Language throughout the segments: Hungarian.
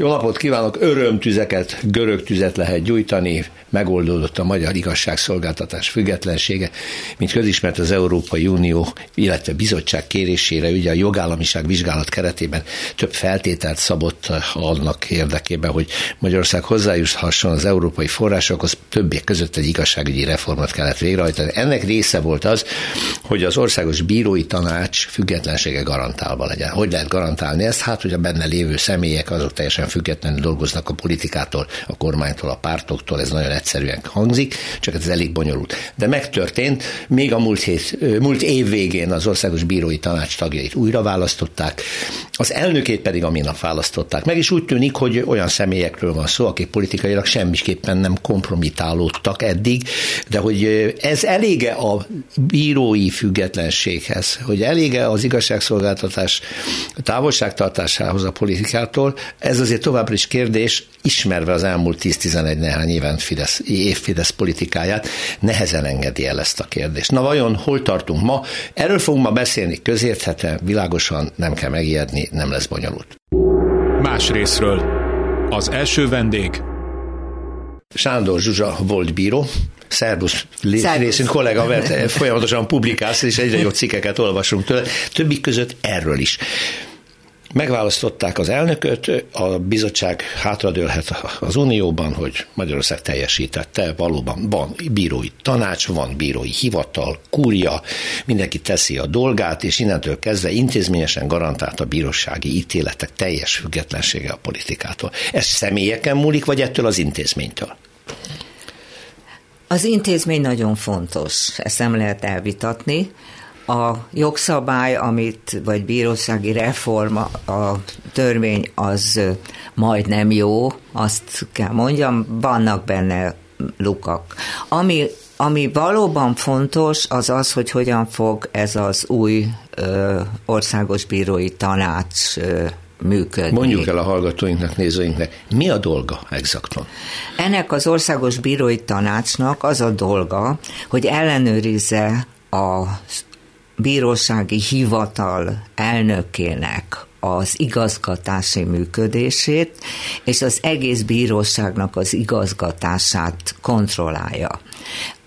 Jó napot kívánok! Örömtüzeket, görög tüzet lehet gyújtani, megoldódott a magyar igazságszolgáltatás függetlensége, mint közismert az Európai Unió, illetve bizottság kérésére, ugye a jogállamiság vizsgálat keretében több feltételt szabott annak érdekében, hogy Magyarország hozzájuthasson az európai forrásokhoz, többiek között egy igazságügyi reformot kellett végrehajtani. Ennek része volt az, hogy az országos bírói tanács függetlensége garantálva legyen. Hogy lehet garantálni ezt? Hát, hogy a benne lévő személyek azok teljesen függetlenül dolgoznak a politikától, a kormánytól, a pártoktól, ez nagyon egyszerűen hangzik, csak ez elég bonyolult. De megtörtént, még a múlt, hét, múlt év végén az Országos Bírói Tanács tagjait újra választották, az elnökét pedig a minap választották. Meg is úgy tűnik, hogy olyan személyekről van szó, akik politikailag semmiképpen nem kompromitálódtak eddig, de hogy ez elége a bírói függetlenséghez, hogy elége az igazságszolgáltatás távolságtartásához a politikától, ez azért továbbra is kérdés, ismerve az elmúlt 10-11 néhány éven Fidesz, év Fidesz politikáját, nehezen engedi el ezt a kérdést. Na vajon hol tartunk ma? Erről fogunk ma beszélni közérthetően, világosan, nem kell megijedni, nem lesz bonyolult. Más részről. Az első vendég. Sándor Zsuzsa volt bíró, Szerbusz részint kollega, mert folyamatosan publikálsz, és egyre jobb cikkeket olvasunk tőle, többik között erről is. Megválasztották az elnököt, a bizottság hátradőlhet az Unióban, hogy Magyarország teljesítette, valóban van bírói tanács, van bírói hivatal, kúria, mindenki teszi a dolgát, és innentől kezdve intézményesen garantált a bírósági ítéletek teljes függetlensége a politikától. Ez személyeken múlik, vagy ettől az intézménytől? Az intézmény nagyon fontos, ezt nem lehet elvitatni a jogszabály, amit, vagy bírósági reforma, a törvény az majdnem jó, azt kell mondjam, vannak benne lukak. Ami, ami valóban fontos, az az, hogy hogyan fog ez az új ö, országos bírói tanács ö, működni. Mondjuk el a hallgatóinknak, nézőinknek, mi a dolga exakton? Ennek az országos bírói tanácsnak az a dolga, hogy ellenőrizze a bírósági hivatal elnökének az igazgatási működését, és az egész bíróságnak az igazgatását kontrollálja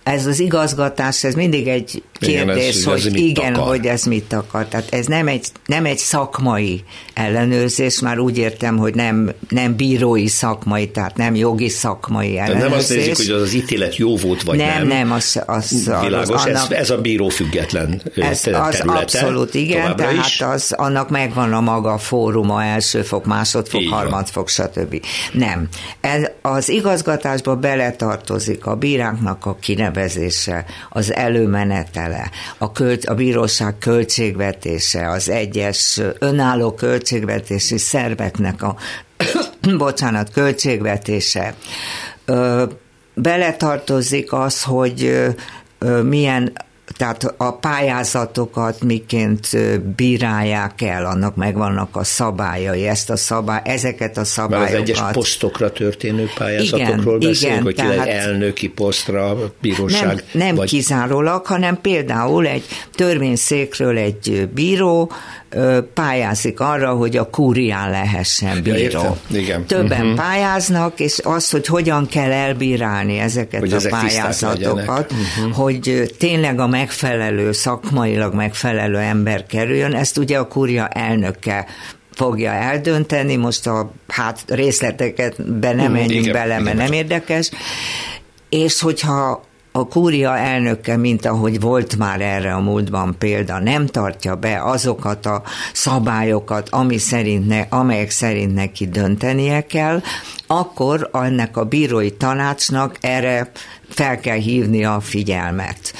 ez az igazgatás, ez mindig egy kérdés, igen, ez, hogy ez igen, akar. hogy ez mit akar. Tehát ez nem egy, nem egy szakmai ellenőrzés, már úgy értem, hogy nem, nem bírói szakmai, tehát nem jogi szakmai ellenőrzés. Tehát nem azt nézik, hogy az, az ítélet jó volt, vagy nem. Nem, nem, az, az, Világos, az, annak, ez, ez a bíró független ez. Az abszolút igen, tehát is. az, annak megvan a maga fóruma, elsőfok, másodfok, harmadfok, stb. Nem. Ez, az igazgatásba beletartozik a bíráknak a kinevezése, az előmenetele, a, költ, a bíróság költségvetése, az egyes önálló költségvetési szerveknek a bocsánat, költségvetése. Beletartozik az, hogy milyen tehát a pályázatokat miként bírálják el, annak megvannak a szabályai, ezt a szabály, ezeket a szabályokat. Már az egyes posztokra történő pályázatokról igen, beszélünk, igen, hogy tehát elnöki posztra, bíróság. Nem, nem vagy... kizárólag, hanem például egy törvényszékről egy bíró pályázik arra, hogy a kúrián lehessen bíró. Ja, Igen. Többen uh-huh. pályáznak, és az, hogy hogyan kell elbírálni ezeket hogy a pályázatokat, uh-huh. hogy tényleg a megfelelő, szakmailag megfelelő ember kerüljön, ezt ugye a kúria elnöke fogja eldönteni, most a hát részleteket be nem menjünk igen, bele, mert nem érdekes, és hogyha a kúria elnöke, mint ahogy volt már erre a múltban példa, nem tartja be azokat a szabályokat, ami szerint ne, amelyek szerint neki döntenie kell, akkor ennek a bírói tanácsnak erre fel kell hívni a figyelmet.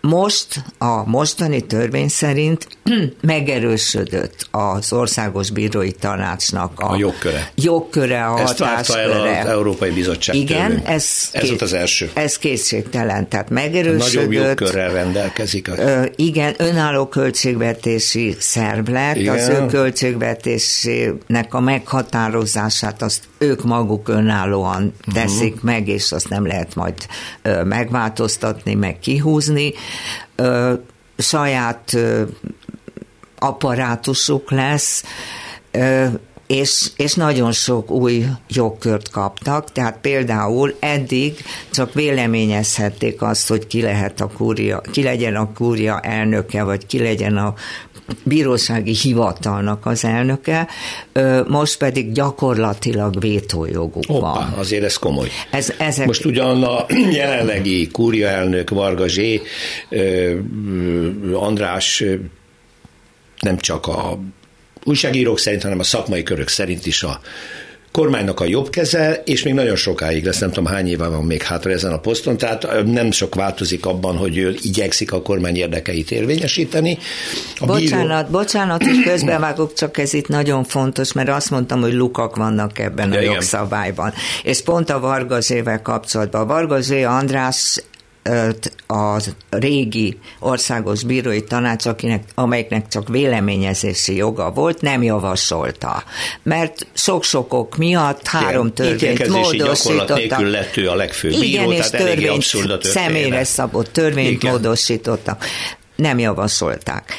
Most a mostani törvény szerint megerősödött az Országos Bírói Tanácsnak a, a jogköre. Jogköre, a Ezt hatásköre. el az Európai Bizottság Igen, törvény. ez, ez volt az első. Ez kétségtelen, tehát megerősödött. Nagyobb jogkörrel rendelkezik. A... Ö, igen, önálló költségvetési szerv lett, igen. az ő költségvetésének a meghatározását azt ők maguk önállóan teszik uh-huh. meg, és azt nem lehet majd ö, megváltoztatni, meg kihúzni ö, saját ö, apparátusuk lesz, ö, és, és nagyon sok új jogkört kaptak, tehát például eddig csak véleményezhették azt, hogy ki lehet a kúria, ki legyen a kúria elnöke, vagy ki legyen a bírósági hivatalnak az elnöke, most pedig gyakorlatilag vétójoguk Hoppá, van. azért ez komoly. Ez, ezek... Most ugyan a jelenlegi kúria elnök Varga Zsé, András nem csak a újságírók szerint, hanem a szakmai körök szerint is a kormánynak a jobb keze, és még nagyon sokáig lesz, nem tudom hány éve van még hátra ezen a poszton, tehát nem sok változik abban, hogy ő igyekszik a kormány érdekeit érvényesíteni. A bocsánat, bíró... bocsánat, hogy közbevágok, csak ez itt nagyon fontos, mert azt mondtam, hogy lukak vannak ebben a jogszabályban. És pont a Vargazsével kapcsolatban. A Vargazsé András a régi országos bírói tanács, akinek, amelyiknek csak véleményezési joga volt, nem javasolta. Mert sok-sok ok miatt három törvényt módosítottak. nélkül lett ő a legfőbb bíró, Igen, és törvényt, személyre szabott törvényt Igen. módosítottak. Nem javasolták.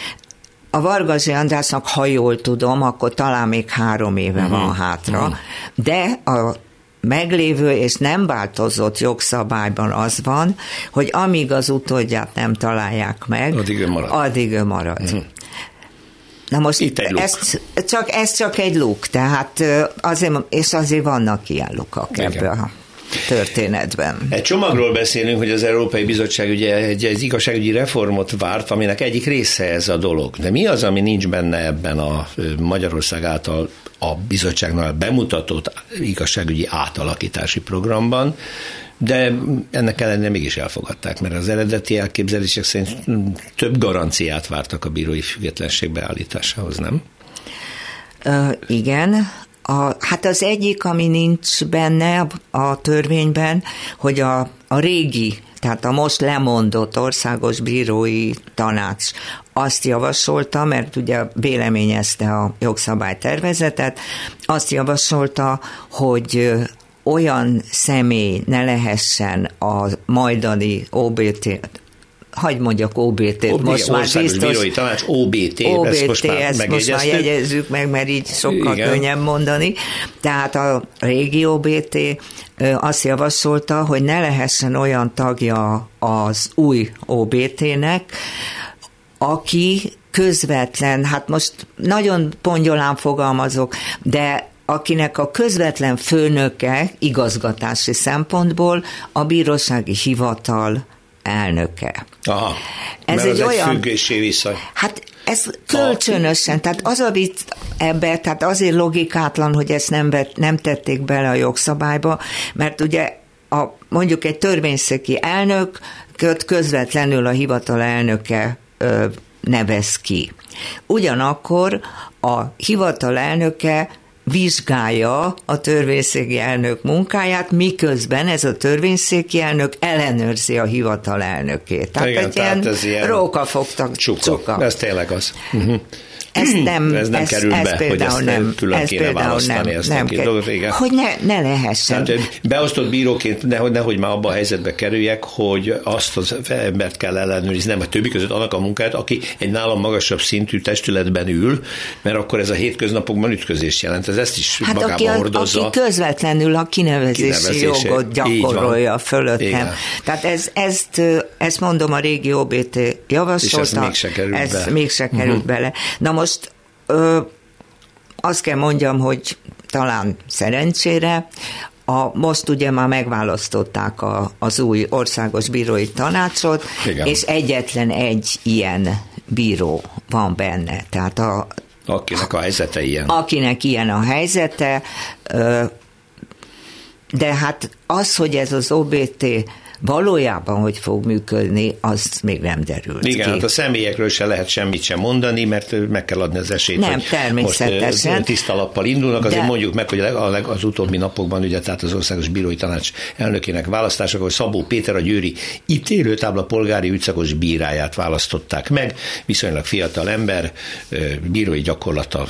A Vargazi Andrásnak, ha jól tudom, akkor talán még három éve uh-huh. van hátra, uh-huh. de a meglévő és nem változott jogszabályban az van, hogy amíg az utódját nem találják meg, addig ő marad. Addig ő marad. Uh-huh. Na most Itt egy ez csak, ez csak egy luk, tehát azért, és azért vannak ilyen lukak ebből a történetben. Egy csomagról beszélünk, hogy az Európai Bizottság ugye egy, egy igazságügyi reformot várt, aminek egyik része ez a dolog. De mi az, ami nincs benne ebben a Magyarország által a bizottságnál bemutatott igazságügyi átalakítási programban, de ennek ellenére mégis elfogadták, mert az eredeti elképzelések szerint több garanciát vártak a bírói függetlenség beállításához, nem? Uh, igen, a, hát az egyik, ami nincs benne a törvényben, hogy a, a régi, tehát a most lemondott országos bírói tanács azt javasolta, mert ugye véleményezte a jogszabálytervezetet, azt javasolta, hogy olyan személy ne lehessen a majdani OBT, hagyd mondjak OBT-t, OBT, most már biztos. Bírói Tanács, OBT, OBT ezt most már, ezt most már jegyezzük meg, mert így sokkal Igen. könnyebb mondani. Tehát a régi OBT azt javasolta, hogy ne lehessen olyan tagja az új OBT-nek, aki közvetlen, hát most nagyon pongyolán fogalmazok, de akinek a közvetlen főnöke igazgatási szempontból a bírósági hivatal elnöke. Aha, ez egy olyan viszony. Hát ez kölcsönösen, tehát az a vicc ebbe, tehát azért logikátlan, hogy ezt nem, vet, nem tették bele a jogszabályba, mert ugye a, mondjuk egy törvényszéki elnök közvetlenül a hivatal elnöke nevez ki. Ugyanakkor a hivatal elnöke vizsgálja a törvényszéki elnök munkáját, miközben ez a törvényszéki elnök ellenőrzi a hivatal elnökét. Tehát Igen, egy tehát ilyen, ilyen rókafogtak csuka. csuka. Ez tényleg az. Uh-huh. Ez nem, ez nem ez, kerül ez be, hogy ezt nem, külön ez kéne választani nem, ezt nem a két dolgot. Igen. Hogy ne, ne lehessen. Tehát beosztott bíróként nehogy, nehogy már abba a helyzetbe kerüljek, hogy azt az embert kell ellenőrizni, nem a többi között annak a munkát, aki egy nálam magasabb szintű testületben ül, mert akkor ez a hétköznapokban ütközés jelent. Ez ezt is hát magában aki, hordozza. Aki közvetlenül a kinevezési, kinevezési jogot gyakorolja fölöttem. Tehát ez, ezt, ezt mondom, a régi OBT javasolta. És ez mégse került ez be. mégse került uh-huh. bele. Na most ö, azt kell mondjam, hogy talán szerencsére, a, most ugye már megválasztották a, az új országos bírói tanácsot, Igen. és egyetlen egy ilyen bíró van benne. Tehát a, akinek a helyzete ilyen. Akinek ilyen a helyzete, de hát az, hogy ez az OBT valójában hogy fog működni, az még nem derült Igen, ki. hát a személyekről se lehet semmit sem mondani, mert meg kell adni az esélyt, nem, hogy természetesen, most tiszta lappal indulnak. Azért de... mondjuk meg, hogy az utóbbi napokban, ugye, tehát az Országos Bírói Tanács elnökének választásakor Szabó Péter a Győri ítélőtábla polgári ügyszakos bíráját választották meg, viszonylag fiatal ember, bírói gyakorlata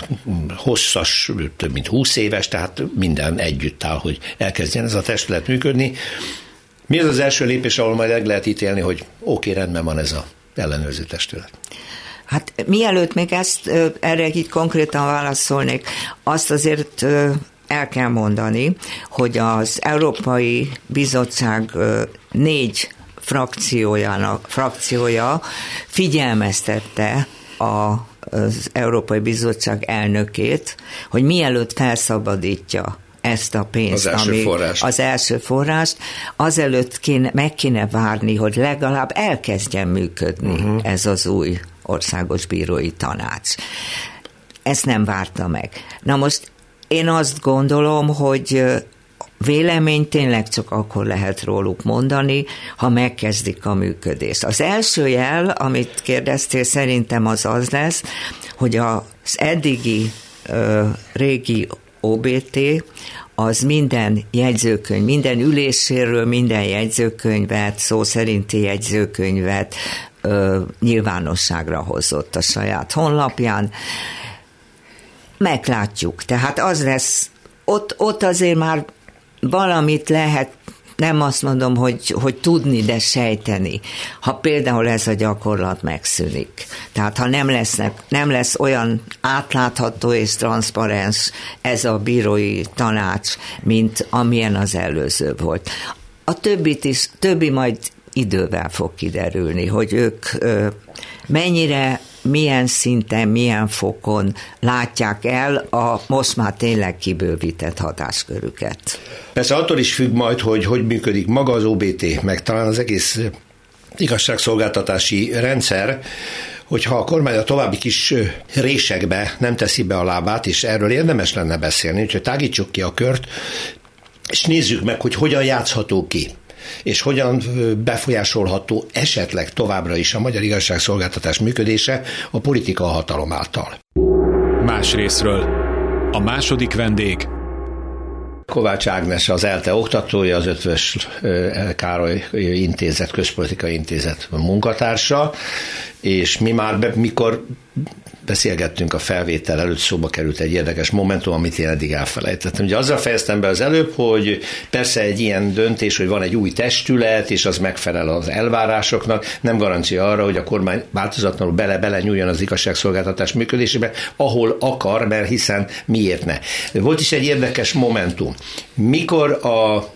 hosszas, több mint 20 éves, tehát minden együtt áll, hogy elkezdjen ez a testület működni. Mi az az első lépés, ahol majd meg lehet ítélni, hogy oké, okay, rendben van ez a ellenőrző testület? Hát mielőtt még ezt erre így konkrétan válaszolnék, azt azért el kell mondani, hogy az Európai Bizottság négy frakciójának, frakciója figyelmeztette a az Európai Bizottság elnökét, hogy mielőtt felszabadítja ezt a pénzt, az első forrást. az első forrást, azelőtt kéne, meg kéne várni, hogy legalább elkezdjen működni uh-huh. ez az új országos bírói tanács. Ezt nem várta meg. Na most én azt gondolom, hogy Vélemény tényleg csak akkor lehet róluk mondani, ha megkezdik a működést. Az első jel, amit kérdeztél, szerintem az az lesz, hogy az eddigi ö, régi OBT az minden jegyzőkönyv, minden üléséről minden jegyzőkönyvet, szó szerinti jegyzőkönyvet ö, nyilvánosságra hozott a saját honlapján. Meglátjuk. Tehát az lesz, ott, ott azért már valamit lehet nem azt mondom, hogy, hogy tudni, de sejteni, ha például ez a gyakorlat megszűnik. Tehát ha nem, lesznek, nem lesz olyan átlátható és transzparens ez a bírói tanács, mint amilyen az előző volt. A többit is, többi majd idővel fog kiderülni, hogy ők mennyire milyen szinten, milyen fokon látják el a most már tényleg kibővített hatáskörüket. Persze attól is függ majd, hogy hogy működik maga az OBT, meg talán az egész igazságszolgáltatási rendszer, hogyha a kormány a további kis résekbe nem teszi be a lábát, és erről érdemes lenne beszélni, úgyhogy tágítsuk ki a kört, és nézzük meg, hogy hogyan játszható ki és hogyan befolyásolható esetleg továbbra is a magyar igazságszolgáltatás működése a politika hatalom által. Más részről. A második vendég Kovács Ágnes az ELTE oktatója, az Ötvös Károly Intézet, Közpolitikai Intézet munkatársa, és mi már be, mikor beszélgettünk a felvétel előtt, szóba került egy érdekes momentum, amit én eddig elfelejtettem. Ugye azzal fejeztem be az előbb, hogy persze egy ilyen döntés, hogy van egy új testület, és az megfelel az elvárásoknak, nem garancia arra, hogy a kormány változatlanul bele-bele nyúljon az igazságszolgáltatás működésébe, ahol akar, mert hiszen miért ne. Volt is egy érdekes momentum. Mikor a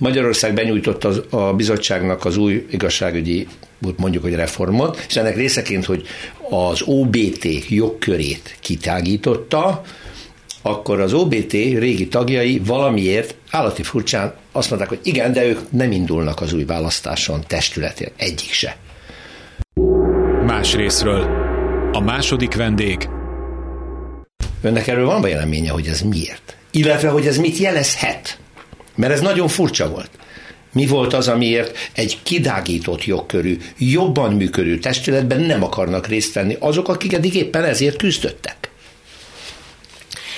Magyarország benyújtotta a bizottságnak az új igazságügyi mondjuk, hogy reformot, és ennek részeként, hogy az OBT jogkörét kitágította, akkor az OBT régi tagjai valamiért állati furcsán azt mondták, hogy igen, de ők nem indulnak az új választáson testületén, egyik se. Más részről. A második vendég. Önnek erről van véleménye, hogy ez miért? Illetve, hogy ez mit jelezhet? Mert ez nagyon furcsa volt. Mi volt az, amiért egy kidágított jogkörű, jobban működő testületben nem akarnak részt venni azok, akik eddig éppen ezért küzdöttek?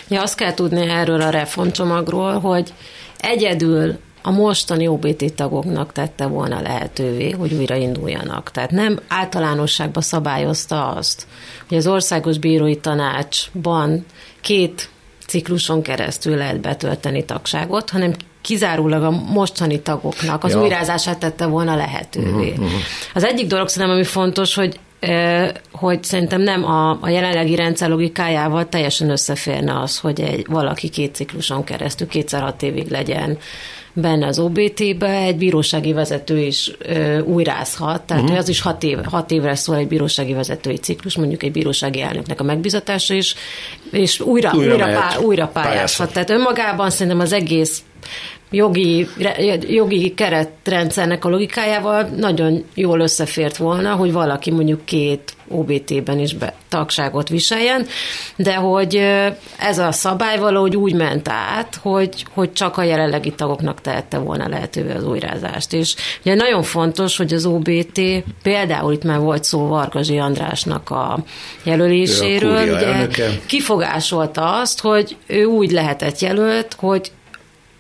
Ja, azt kell tudni erről a reformcsomagról, hogy egyedül a mostani OBT tagoknak tette volna lehetővé, hogy újra induljanak. Tehát nem általánosságban szabályozta azt, hogy az Országos Bírói Tanácsban két cikluson keresztül lehet betölteni tagságot, hanem kizárólag a mostani tagoknak az ja. újrázását tette volna lehetővé. Uh-huh. Az egyik dolog szerintem, ami fontos, hogy hogy szerintem nem a, a jelenlegi rendszer logikájával teljesen összeférne az, hogy egy, valaki két cikluson keresztül, kétszer hat évig legyen benne az OBT-be, egy bírósági vezető is ö, újrázhat, tehát uh-huh. az is hat, év, hat évre szól egy bírósági vezetői ciklus, mondjuk egy bírósági elnöknek a megbizatása is, és újra, újra, újra, pá, újra pályázhat. Tehát önmagában szerintem az egész jogi, jogi keretrendszernek a logikájával nagyon jól összefért volna, hogy valaki mondjuk két OBT-ben is be, tagságot viseljen, de hogy ez a szabály valahogy úgy ment át, hogy, hogy csak a jelenlegi tagoknak tehette volna lehetővé az újrázást. És ugye nagyon fontos, hogy az OBT, például itt már volt szó Vargazsi Andrásnak a jelöléséről, a ugye elnöke. kifogásolta azt, hogy ő úgy lehetett jelölt, hogy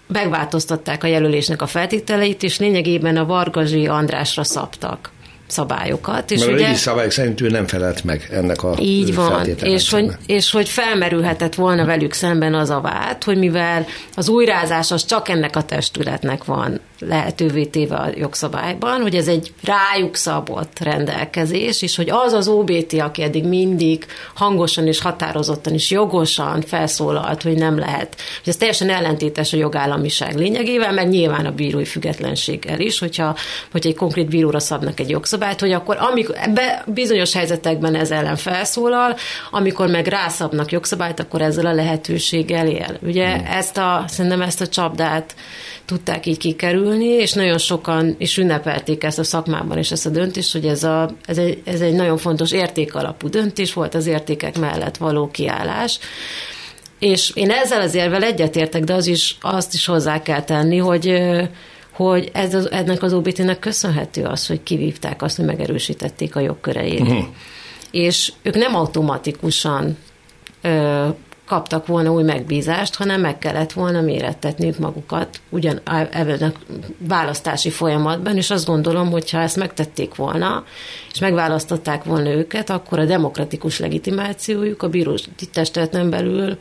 megváltoztatták a jelölésnek a feltételeit, és lényegében a Vargazsi Andrásra szabtak szabályokat. És Mert ugye, a régi szabályok szerint ő nem felelt meg ennek a Így van, és hogy, és hogy felmerülhetett volna velük szemben az a vád, hogy mivel az újrázás az csak ennek a testületnek van lehetővé téve a jogszabályban, hogy ez egy rájuk szabott rendelkezés, és hogy az az OBT, aki eddig mindig hangosan és határozottan és jogosan felszólalt, hogy nem lehet, hogy ez teljesen ellentétes a jogállamiság lényegével, meg nyilván a bírói függetlenséggel is, hogyha, hogyha egy konkrét bíróra szabnak egy jogszabályt, hogy akkor amikor ebbe bizonyos helyzetekben ez ellen felszólal, amikor meg rászabnak jogszabályt, akkor ezzel a lehetőséggel él. Ugye hmm. ezt a, szerintem ezt a csapdát tudták így kikerülni, és nagyon sokan is ünnepelték ezt a szakmában és ezt a döntést, hogy ez, a, ez, egy, ez egy nagyon fontos értékalapú döntés volt, az értékek mellett való kiállás. És én ezzel az érvel egyetértek, de az is, azt is hozzá kell tenni, hogy hogy ez az, ennek az OBT-nek köszönhető az, hogy kivívták azt, hogy megerősítették a jogköreit. Uh-huh. És ők nem automatikusan ö, kaptak volna új megbízást, hanem meg kellett volna mérettetniük magukat ugyan ebben a választási folyamatban, és azt gondolom, hogy ha ezt megtették volna, és megválasztották volna őket, akkor a demokratikus legitimációjuk a bírói testületen belül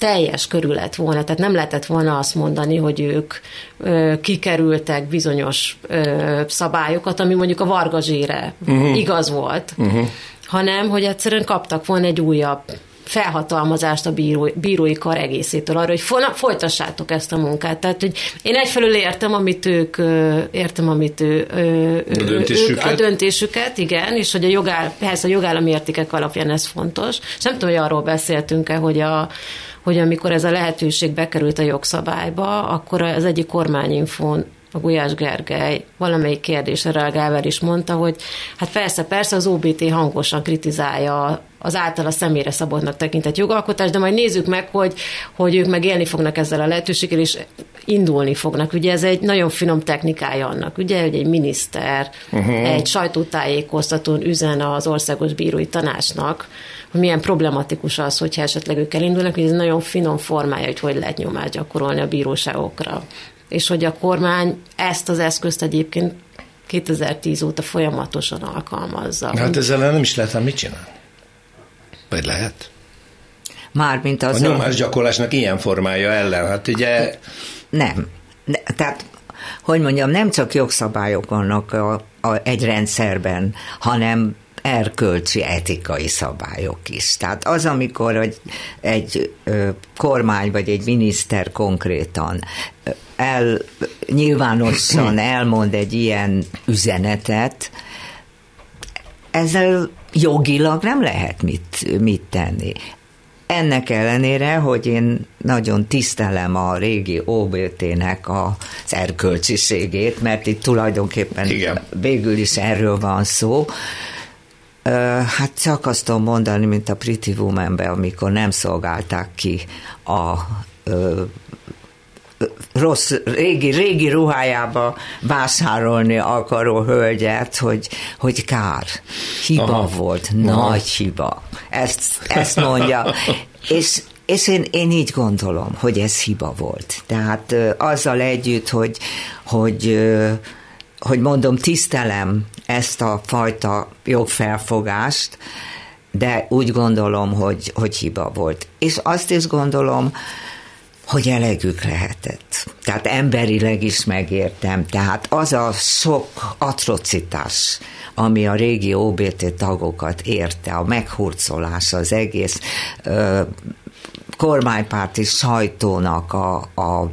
teljes körül lett volna, tehát nem lehetett volna azt mondani, hogy ők ö, kikerültek bizonyos ö, szabályokat, ami mondjuk a Vargazsére uh-huh. igaz volt, uh-huh. hanem hogy egyszerűen kaptak volna egy újabb felhatalmazást a bíró, bírói kar egészétől arra, hogy folytassátok ezt a munkát. Tehát, hogy én egyfelől értem, amit ők, értem, amit ő, a, döntésüket. Ők, a döntésüket, igen, és hogy a, jogáll, ehhez a jogállami értékek alapján ez fontos. És nem tudom, hogy arról beszéltünk-e, hogy a hogy amikor ez a lehetőség bekerült a jogszabályba, akkor az egyik kormányinfón a Gulyás Gergely valamelyik kérdésre reagálva is mondta, hogy hát persze, persze az OBT hangosan kritizálja az általa személyre szabottnak tekintett jogalkotás, de majd nézzük meg, hogy, hogy ők meg élni fognak ezzel a lehetőséggel, és indulni fognak. Ugye ez egy nagyon finom technikája annak, ugye, hogy egy miniszter uh-huh. egy sajtótájékoztatón üzen az országos bírói tanácsnak, hogy milyen problematikus az, hogyha esetleg ők elindulnak, hogy ez nagyon finom formája, hogy hogy lehet nyomást gyakorolni a bíróságokra. És hogy a kormány ezt az eszközt egyébként 2010 óta folyamatosan alkalmazza. Hát ezzel nem is lehet mit csinálni. Vagy lehet? Mármint az a nyomásgyakorlásnak ilyen formája ellen, hát ugye... Nem. Ne, tehát, hogy mondjam, nem csak jogszabályok vannak a, a, egy rendszerben, hanem erkölcsi, etikai szabályok is. Tehát az, amikor egy, egy ö, kormány vagy egy miniszter konkrétan el, nyilvánosan elmond egy ilyen üzenetet, ezzel jogilag nem lehet mit, mit tenni. Ennek ellenére, hogy én nagyon tisztelem a régi OBT-nek az erkölcsiségét, mert itt tulajdonképpen Igen. végül is erről van szó, Hát csak azt tudom mondani, mint a Pretty woman amikor nem szolgálták ki a rossz, régi, régi ruhájába vásárolni akaró hölgyet, hogy, hogy kár. Hiba Aha. volt, Aha. nagy hiba. Ezt, ezt mondja. És és én, én így gondolom, hogy ez hiba volt. Tehát azzal együtt, hogy, hogy, hogy mondom, tisztelem ezt a fajta jogfelfogást, de úgy gondolom, hogy, hogy hiba volt. És azt is gondolom, hogy elegük lehetett. Tehát emberileg is megértem. Tehát az a sok atrocitás, ami a régi OBT tagokat érte, a meghurcolás, az egész ö, kormánypárti sajtónak a, a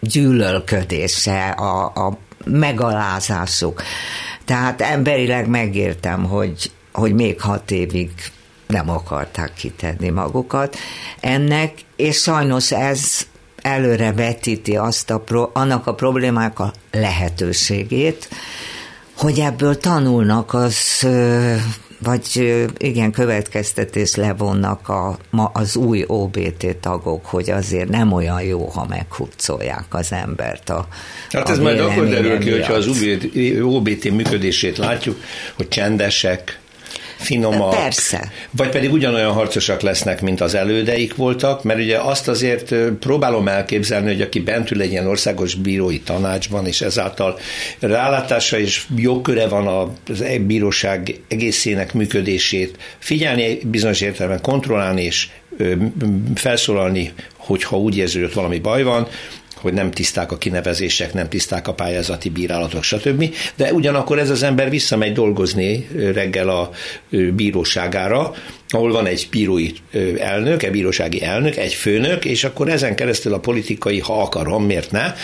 gyűlölködése, a, a megalázásuk. Tehát emberileg megértem, hogy, hogy még hat évig nem akarták kitenni magukat. Ennek, és sajnos ez előre vetíti azt a, annak a problémák a lehetőségét, hogy ebből tanulnak, az vagy igen, következtetés levonnak a, ma az új OBT tagok, hogy azért nem olyan jó, ha meghurcolják az embert a Hát ez a majd akkor derül ki, hogyha az OBT működését látjuk, hogy csendesek, finomak. Persze. Vagy pedig ugyanolyan harcosak lesznek, mint az elődeik voltak, mert ugye azt azért próbálom elképzelni, hogy aki bent ül egy ilyen országos bírói tanácsban, és ezáltal rálátása és jogköre van az e- bíróság egészének működését figyelni, bizonyos értelemben kontrollálni és felszólalni, hogyha úgy érzi, hogy ott valami baj van, hogy nem tiszták a kinevezések, nem tiszták a pályázati bírálatok, stb. De ugyanakkor ez az ember visszamegy dolgozni reggel a bíróságára, ahol van egy bírói elnök, egy bírósági elnök, egy főnök, és akkor ezen keresztül a politikai, ha akarom, miért ne,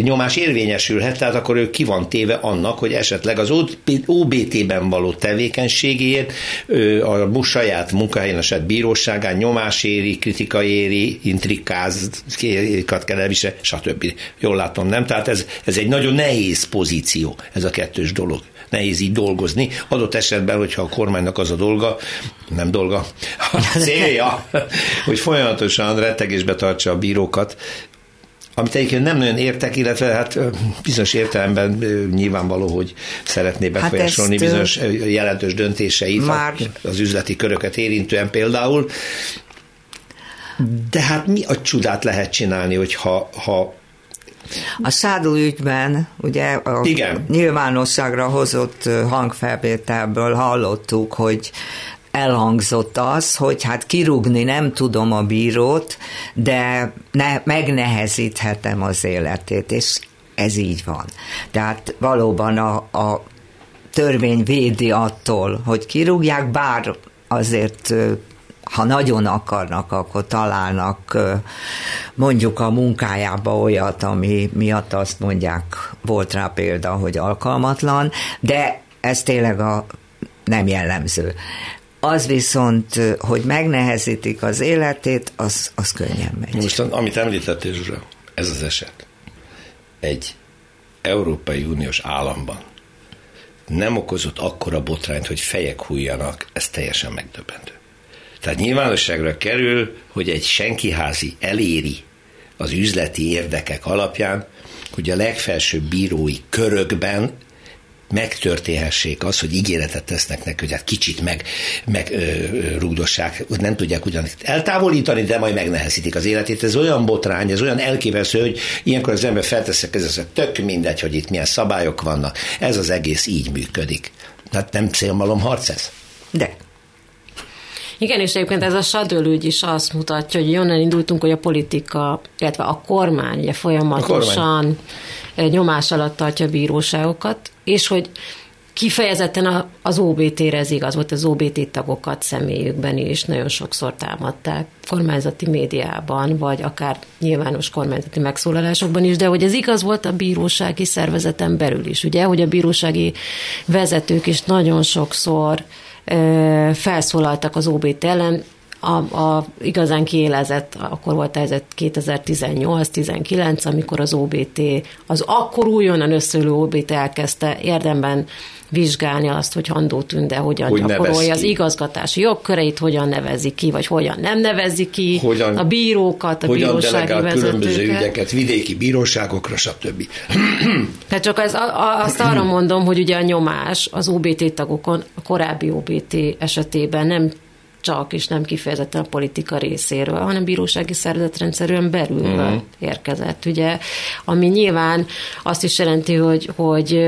nyomás érvényesülhet, tehát akkor ő ki van téve annak, hogy esetleg az OBT-ben való tevékenységéért a saját munkahelyén, a saját bíróságán nyomás éri, kritika éri, intrikákat kell elviselni, stb. Jól látom, nem? Tehát ez, ez egy nagyon nehéz pozíció, ez a kettős dolog nehéz így dolgozni. Adott esetben, hogyha a kormánynak az a dolga, nem dolga, a célja, hogy folyamatosan rettegésbe tartsa a bírókat, amit egyébként nem nagyon értek, illetve hát bizonyos értelemben nyilvánvaló, hogy szeretné hát befolyásolni hát bizonyos jelentős döntéseit, már... az üzleti köröket érintően például. De hát mi a csodát lehet csinálni, hogyha ha a Szádó ügyben, ugye a Igen. nyilvánosságra hozott hangfelvételből hallottuk, hogy elhangzott az, hogy hát kirúgni nem tudom a bírót, de ne, megnehezíthetem az életét, és ez így van. Tehát valóban a, a törvény védi attól, hogy kirúgják, bár azért ha nagyon akarnak, akkor találnak mondjuk a munkájába olyat, ami miatt azt mondják, volt rá példa, hogy alkalmatlan, de ez tényleg a nem jellemző. Az viszont, hogy megnehezítik az életét, az, az könnyen megy. Most, amit említettél, Zsuzsa, ez az eset. Egy Európai Uniós államban nem okozott akkora botrányt, hogy fejek hújjanak, ez teljesen megdöbbentő. Tehát nyilvánosságra kerül, hogy egy senkiházi eléri az üzleti érdekek alapján, hogy a legfelsőbb bírói körökben megtörténhessék az, hogy ígéretet tesznek neki, hogy hát kicsit meg, meg ö, nem tudják ugyan eltávolítani, de majd megnehezítik az életét. Ez olyan botrány, ez olyan elképesztő, hogy ilyenkor az ember felteszek, ez az, tök mindegy, hogy itt milyen szabályok vannak. Ez az egész így működik. Tehát nem célmalom harc ez? De. Igen, és egyébként ez a sadölügy is azt mutatja, hogy onnan indultunk, hogy a politika, illetve a kormány ugye folyamatosan kormány. nyomás alatt tartja a bíróságokat, és hogy kifejezetten az OBT-re ez igaz volt, az OBT tagokat személyükben is nagyon sokszor támadták kormányzati médiában, vagy akár nyilvános kormányzati megszólalásokban is, de hogy ez igaz volt a bírósági szervezeten belül is, ugye, hogy a bírósági vezetők is nagyon sokszor felszólaltak az OBT ellen, a, a igazán kiélezett, akkor volt ez 2018-19, amikor az OBT, az akkor újonnan összülő OBT elkezdte érdemben vizsgálni azt, hogy Handó Tünde hogyan hogy gyakorolja az igazgatási jogköreit, hogyan nevezi ki, vagy hogyan nem nevezi ki hogyan, a bírókat, a hogyan bírósági vezetőket. különböző ügyeket vidéki bíróságokra, stb. Tehát csak az, a, azt arra mondom, hogy ugye a nyomás az OBT tagokon, a korábbi OBT esetében nem csak és nem kifejezetten a politika részéről, hanem bírósági szervezetrendszerűen belül uh-huh. érkezett, ugye, ami nyilván azt is jelenti, hogy, hogy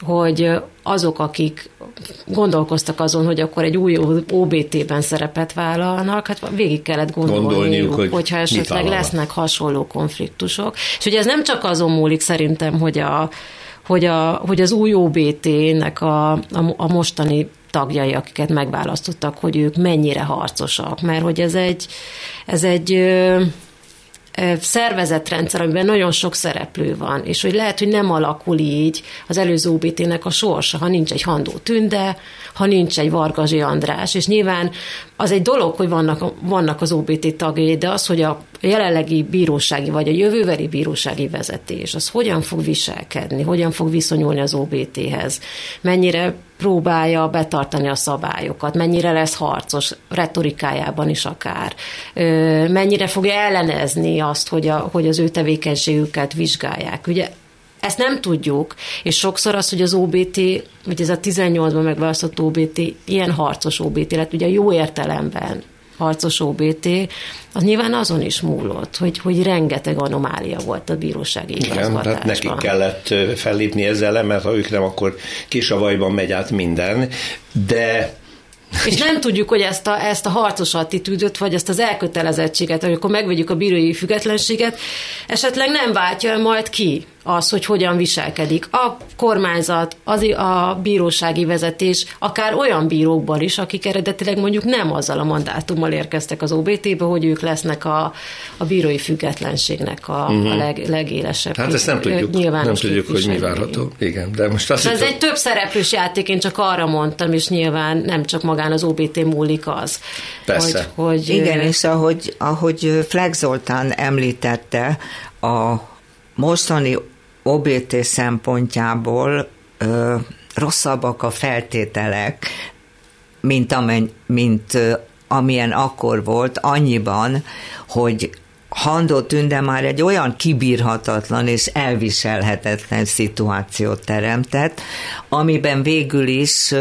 hogy azok, akik gondolkoztak azon, hogy akkor egy új OBT-ben szerepet vállalnak, hát végig kellett gondolniuk, gondolniuk hogy hogyha esetleg lesznek hasonló konfliktusok. És ugye ez nem csak azon múlik szerintem, hogy a hogy, a, hogy az új OBT-nek a, a, a mostani tagjai, akiket megválasztottak, hogy ők mennyire harcosak, mert hogy ez egy, ez egy szervezetrendszer, amiben nagyon sok szereplő van, és hogy lehet, hogy nem alakul így az előző OBT-nek a sorsa, ha nincs egy Handó Tünde, ha nincs egy Vargazsi András, és nyilván az egy dolog, hogy vannak, vannak az OBT tagjai, de az, hogy a jelenlegi bírósági vagy a jövőveri bírósági vezetés, az hogyan fog viselkedni, hogyan fog viszonyulni az OBT-hez, mennyire próbálja betartani a szabályokat, mennyire lesz harcos retorikájában is akár, mennyire fogja ellenezni azt, hogy, a, hogy az ő tevékenységüket vizsgálják. Ugye ezt nem tudjuk, és sokszor az, hogy az OBT, vagy ez a 18-ban megválasztott OBT, ilyen harcos OBT lett, ugye jó értelemben harcos OBT, az nyilván azon is múlott, hogy, hogy rengeteg anomália volt a bírósági Igen, tehát nekik kellett fellépni ezzel, mert ha ők nem, akkor kisavajban megy át minden, de és nem tudjuk, hogy ezt a, ezt a harcos attitűdöt, vagy ezt az elkötelezettséget, amikor megvegyük a bírói függetlenséget, esetleg nem váltja majd ki az, hogy hogyan viselkedik. A kormányzat, az a bírósági vezetés, akár olyan bírókban is, akik eredetileg mondjuk nem azzal a mandátummal érkeztek az OBT-be, hogy ők lesznek a, a bírói függetlenségnek a, uh-huh. a mhm. leg, legélesebb. Hát ezt nem tudjuk, nem tudjuk, hogy mi várható. Igen, de most azt Ez egy több szereplős játék, én csak arra mondtam, és nyilván nem csak magán az OBT múlik az. Persze. Hogy, hogy Igen, és ahogy, ahogy Flex Zoltán említette, a mostani OBT szempontjából ö, rosszabbak a feltételek, mint, amen, mint ö, amilyen akkor volt, annyiban, hogy Handó Tünde már egy olyan kibírhatatlan és elviselhetetlen szituációt teremtett, amiben végül is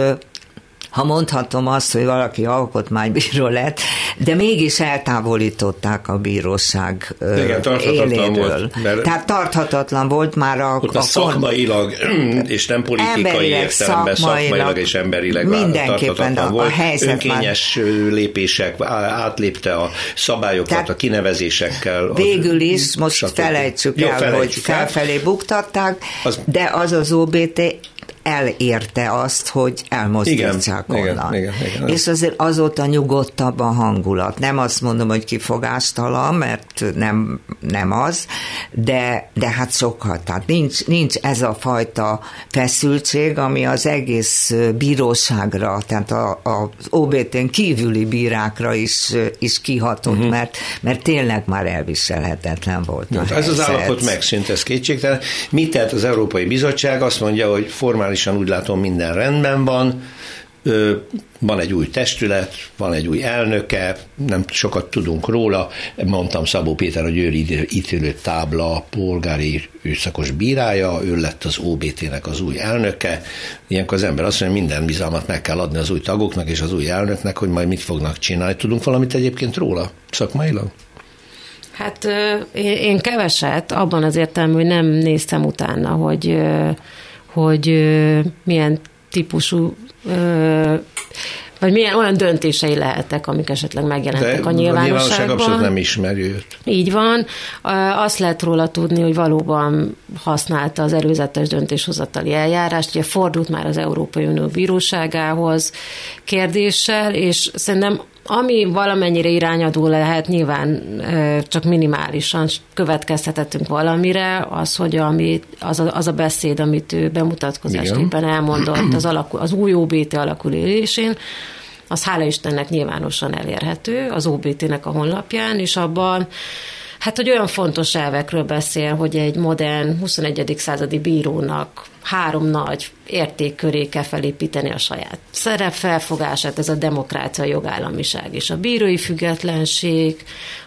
ha mondhatom azt, hogy valaki alkotmánybíró lett, de mégis eltávolították a bíróság Igen, éléről. Volt, mert Tehát tarthatatlan volt már a... Ott a, a szakmailag és nem politikai értelemben, szakmailag és emberileg mindenképpen a, volt. a helyzet Önkényes már... lépések, átlépte a szabályokat, Tehát a kinevezésekkel. Végül is, most stb. felejtsük Jó, el, felejtsük hogy el. felfelé buktatták, az... de az az OBT elérte azt, hogy elmozdítsák igen, onnan. Igen, igen, igen. És azért azóta nyugodtabb a hangulat. Nem azt mondom, hogy kifogástalan, mert nem, nem az, de, de hát sokkal. Tehát nincs, nincs ez a fajta feszültség, ami az egész bíróságra, tehát a, az OBT-n kívüli bírákra is, is kihatott, uh-huh. mert, mert tényleg már elviselhetetlen volt. Ez az állapot megszűnt, ez kétségtelen. Mit tett az Európai Bizottság? Azt mondja, hogy formális formálisan úgy látom minden rendben van, van egy új testület, van egy új elnöke, nem sokat tudunk róla. Mondtam Szabó Péter, a Győri ítélő tábla polgári őszakos bírája, ő lett az OBT-nek az új elnöke. Ilyenkor az ember azt mondja, minden bizalmat meg kell adni az új tagoknak és az új elnöknek, hogy majd mit fognak csinálni. Tudunk valamit egyébként róla szakmailag? Hát én keveset, abban az értelemben, hogy nem néztem utána, hogy hogy milyen típusú vagy milyen olyan döntései lehettek, amik esetleg megjelentek De a nyilvánosságban. A abszolút nem ismeri őt. Így van. Azt lehet róla tudni, hogy valóban használta az előzetes döntéshozatali eljárást, ugye fordult már az Európai Unió bíróságához kérdéssel, és szerintem ami valamennyire irányadó lehet, nyilván csak minimálisan következtethetünk valamire, az, hogy ami, az, a, az a beszéd, amit ő bemutatkozásképpen elmondott az, alakul, az új OBT alakulésén, az hála Istennek nyilvánosan elérhető az OBT-nek a honlapján, és abban Hát, hogy olyan fontos elvekről beszél, hogy egy modern 21. századi bírónak három nagy értékköré kell felépíteni a saját szerepfelfogását, ez a demokrácia, a jogállamiság és a bírói függetlenség,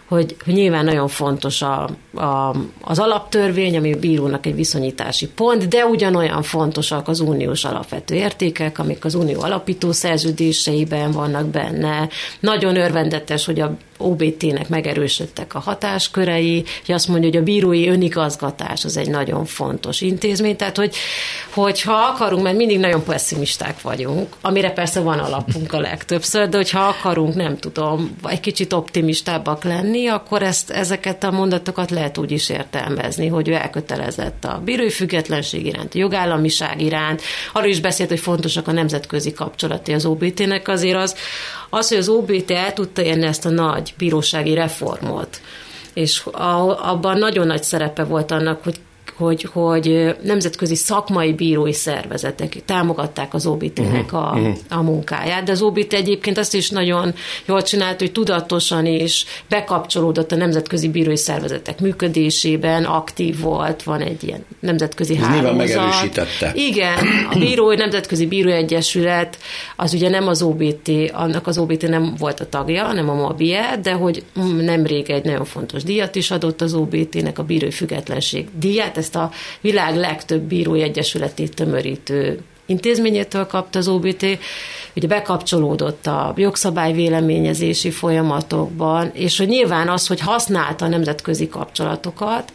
hogy, hogy nyilván nagyon fontos a, a, az alaptörvény, ami a bírónak egy viszonyítási pont, de ugyanolyan fontosak az uniós alapvető értékek, amik az unió alapító szerződéseiben vannak benne. Nagyon örvendetes, hogy a OBT-nek megerősödtek a hatáskörei, hogy azt mondja, hogy a bírói önigazgatás az egy nagyon fontos intézmény, tehát hogy, hogyha akarunk, mert mindig nagyon pessimisták vagyunk, amire persze van alapunk a legtöbbször, de hogyha akarunk, nem tudom, egy kicsit optimistábbak lenni, akkor ezt, ezeket a mondatokat lehet úgy is értelmezni, hogy ő elkötelezett a bírói függetlenség iránt, a jogállamiság iránt, arról is beszélt, hogy fontosak a nemzetközi kapcsolati az OBT-nek, azért az, az, hogy az OBT el tudta érni ezt a nagy bírósági reformot, és a, abban nagyon nagy szerepe volt annak, hogy hogy, hogy nemzetközi szakmai bírói szervezetek támogatták az OBT-nek a, mhm, mhm. a munkáját, de az OBT egyébként azt is nagyon jól csinált, hogy tudatosan is bekapcsolódott a nemzetközi bírói szervezetek működésében, aktív volt, van egy ilyen nemzetközi Ez hálózat. megerősítette. Igen, a bírói, Nemzetközi Bírói Egyesület, az ugye nem az OBT, annak az OBT nem volt a tagja, hanem a MABIE, de hogy nemrég egy nagyon fontos díjat is adott az OBT-nek, a bírói függetlenség díját, ezt a világ legtöbb bírói egyesületét tömörítő intézményétől kapta az OBT, ugye bekapcsolódott a jogszabály véleményezési folyamatokban, és hogy nyilván az, hogy használta a nemzetközi kapcsolatokat,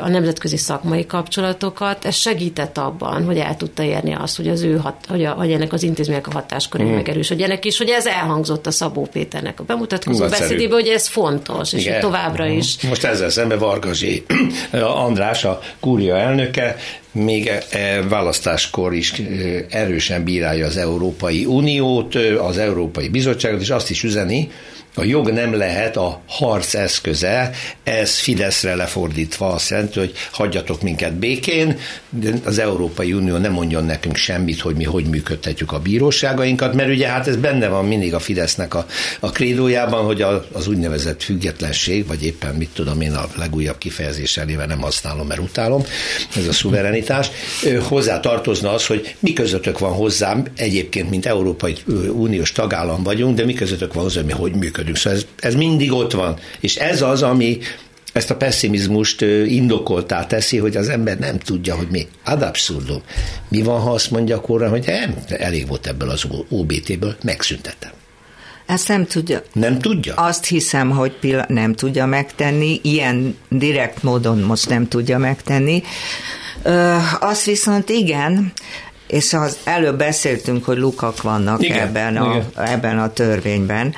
a nemzetközi szakmai kapcsolatokat, ez segített abban, hogy el tudta érni azt, hogy az ő hat, hogy, a, hogy ennek az intézmények a hatásköré mm. megerősödjenek, és hogy ez elhangzott a Szabó Péternek a bemutatkozó beszédében, hogy ez fontos, és hogy továbbra mhm. is. Most ezzel szemben Vargazsi András, a kúria elnöke, még e, e, választáskor is erősen bírálja az Európai Uniót, az Európai Bizottságot, és azt is üzeni, a jog nem lehet a harc eszköze, ez Fideszre lefordítva azt jelenti, hogy hagyjatok minket békén, de az Európai Unió nem mondjon nekünk semmit, hogy mi hogy működtetjük a bíróságainkat, mert ugye hát ez benne van mindig a Fidesznek a, a krédójában, hogy a, az úgynevezett függetlenség, vagy éppen mit tudom én a legújabb kifejezés elével nem használom, mert utálom, ez a szuverenitás, hozzá tartozna az, hogy mi közöttök van hozzám, egyébként, mint Európai Uniós tagállam vagyunk, de mi közöttök van hozzá, hogy mi hogy működünk működünk. Szóval ez, ez mindig ott van. És ez az, ami ezt a pessimizmust indokoltá teszi, hogy az ember nem tudja, hogy mi ad abszurdum. Mi van, ha azt mondja korra, hogy nem, elég volt ebből az OBT-ből, megszüntetem. Ezt nem tudja. Nem tudja? Azt hiszem, hogy pillan- nem tudja megtenni, ilyen direkt módon most nem tudja megtenni. Ö, azt viszont igen, és az előbb beszéltünk, hogy lukak vannak igen, ebben, a, igen. ebben a törvényben.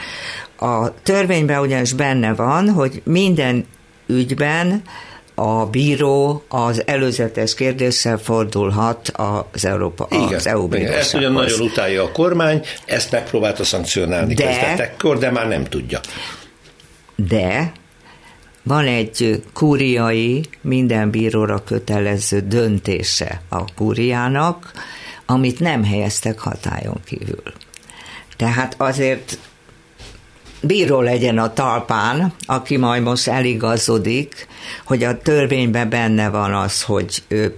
A törvényben ugyanis benne van, hogy minden ügyben a bíró az előzetes kérdéssel fordulhat az Európa, igen, az EU igen, Ezt ugye nagyon utálja a kormány, ezt megpróbálta szankcionálni de, kezdetekkor, de már nem tudja. De van egy kúriai, minden bíróra kötelező döntése a kúriának, amit nem helyeztek hatályon kívül. Tehát azért bíró legyen a talpán, aki majd most eligazodik, hogy a törvényben benne van az, hogy ő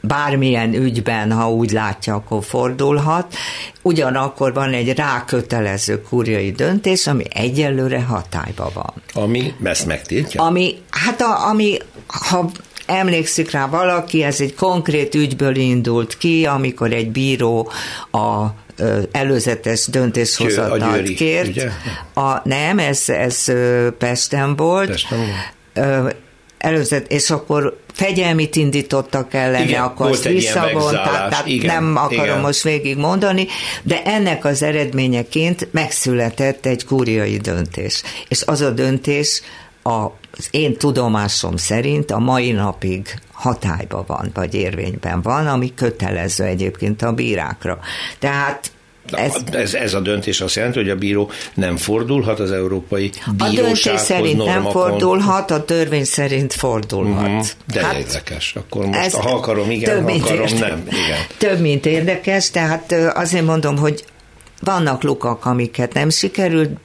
bármilyen ügyben, ha úgy látja, akkor fordulhat. Ugyanakkor van egy rákötelező kurjai döntés, ami egyelőre hatályban van. Ami ezt megtiltja? Ami, hát a, ami, ha emlékszik rá valaki, ez egy konkrét ügyből indult ki, amikor egy bíró a előzetes döntéshozatalt kért. Ugye? A, nem, ez, ez Pesten volt. Pesten volt. Előzet, és akkor fegyelmit indítottak ellene, igen, akkor azt visszavonták, tehát igen, nem akarom igen. most végigmondani, de ennek az eredményeként megszületett egy kúriai döntés. És az a döntés az én tudomásom szerint a mai napig hatályban van, vagy érvényben van, ami kötelező egyébként a bírákra. Tehát ez, ez, ez a döntés azt jelenti, hogy a bíró nem fordulhat az Európai Bírósághoz. A döntés szerint normakon. nem fordulhat, a törvény szerint fordulhat. Uh-huh. De hát, érdekes. Akkor most ez ha akarom, igen, ha akarom, nem. Igen. Több, mint érdekes, tehát azért mondom, hogy vannak lukak, amiket nem sikerült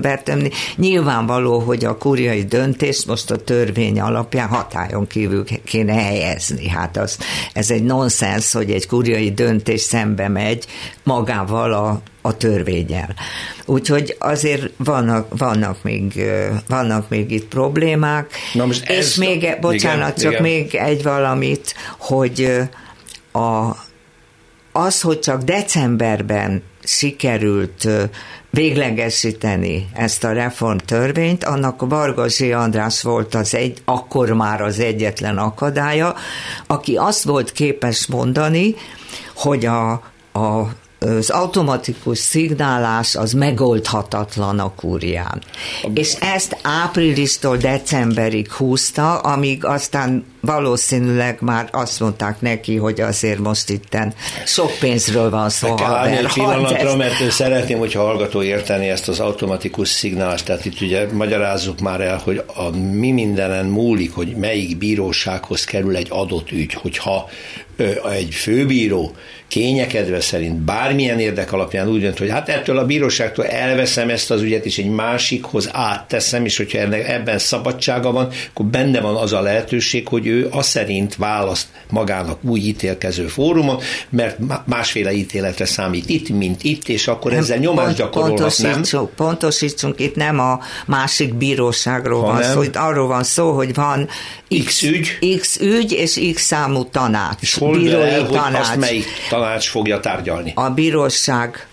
betömni. Nyilvánvaló, hogy a kuriai döntést most a törvény alapján hatályon kívül kéne helyezni. Hát az, ez egy nonsens, hogy egy kuriai döntés szembe megy magával a, a törvényel. Úgyhogy azért vannak, vannak, még, vannak még itt problémák. Na most és ez, még, bocsánat, igen, csak igen. még egy valamit, hogy a, az, hogy csak decemberben sikerült véglegesíteni ezt a reformtörvényt, annak Vargasi András volt az egy, akkor már az egyetlen akadálya, aki azt volt képes mondani, hogy a, a az automatikus szignálás az megoldhatatlan a kúrián. És ezt áprilistól decemberig húzta, amíg aztán valószínűleg már azt mondták neki, hogy azért most itten sok pénzről van szó. Kell állni egy pillanatra, mert ő szeretném, hogyha hallgató érteni ezt az automatikus szignálást, tehát itt ugye magyarázzuk már el, hogy a mi mindenen múlik, hogy melyik bírósághoz kerül egy adott ügy, hogyha egy főbíró kényekedve szerint bármilyen érdek alapján úgy dönt, hogy hát ettől a bíróságtól elveszem ezt az ügyet, és egy másikhoz átteszem, és hogyha ennek, ebben szabadsága van, akkor benne van az a lehetőség, hogy ő azt szerint választ magának új ítélkező fórumot, mert másféle ítéletre számít itt, mint itt, és akkor ezzel nyomást gyakorolhat, pontosítsunk, nem? Pontosítsunk, itt nem a másik bíróságról ha van nem. szó, itt arról van szó, hogy van X, X ügy, X ügy és X számú tanács. És hol bírói el, tanács. Hogy azt melyik tanács fogja tárgyalni? A bíróság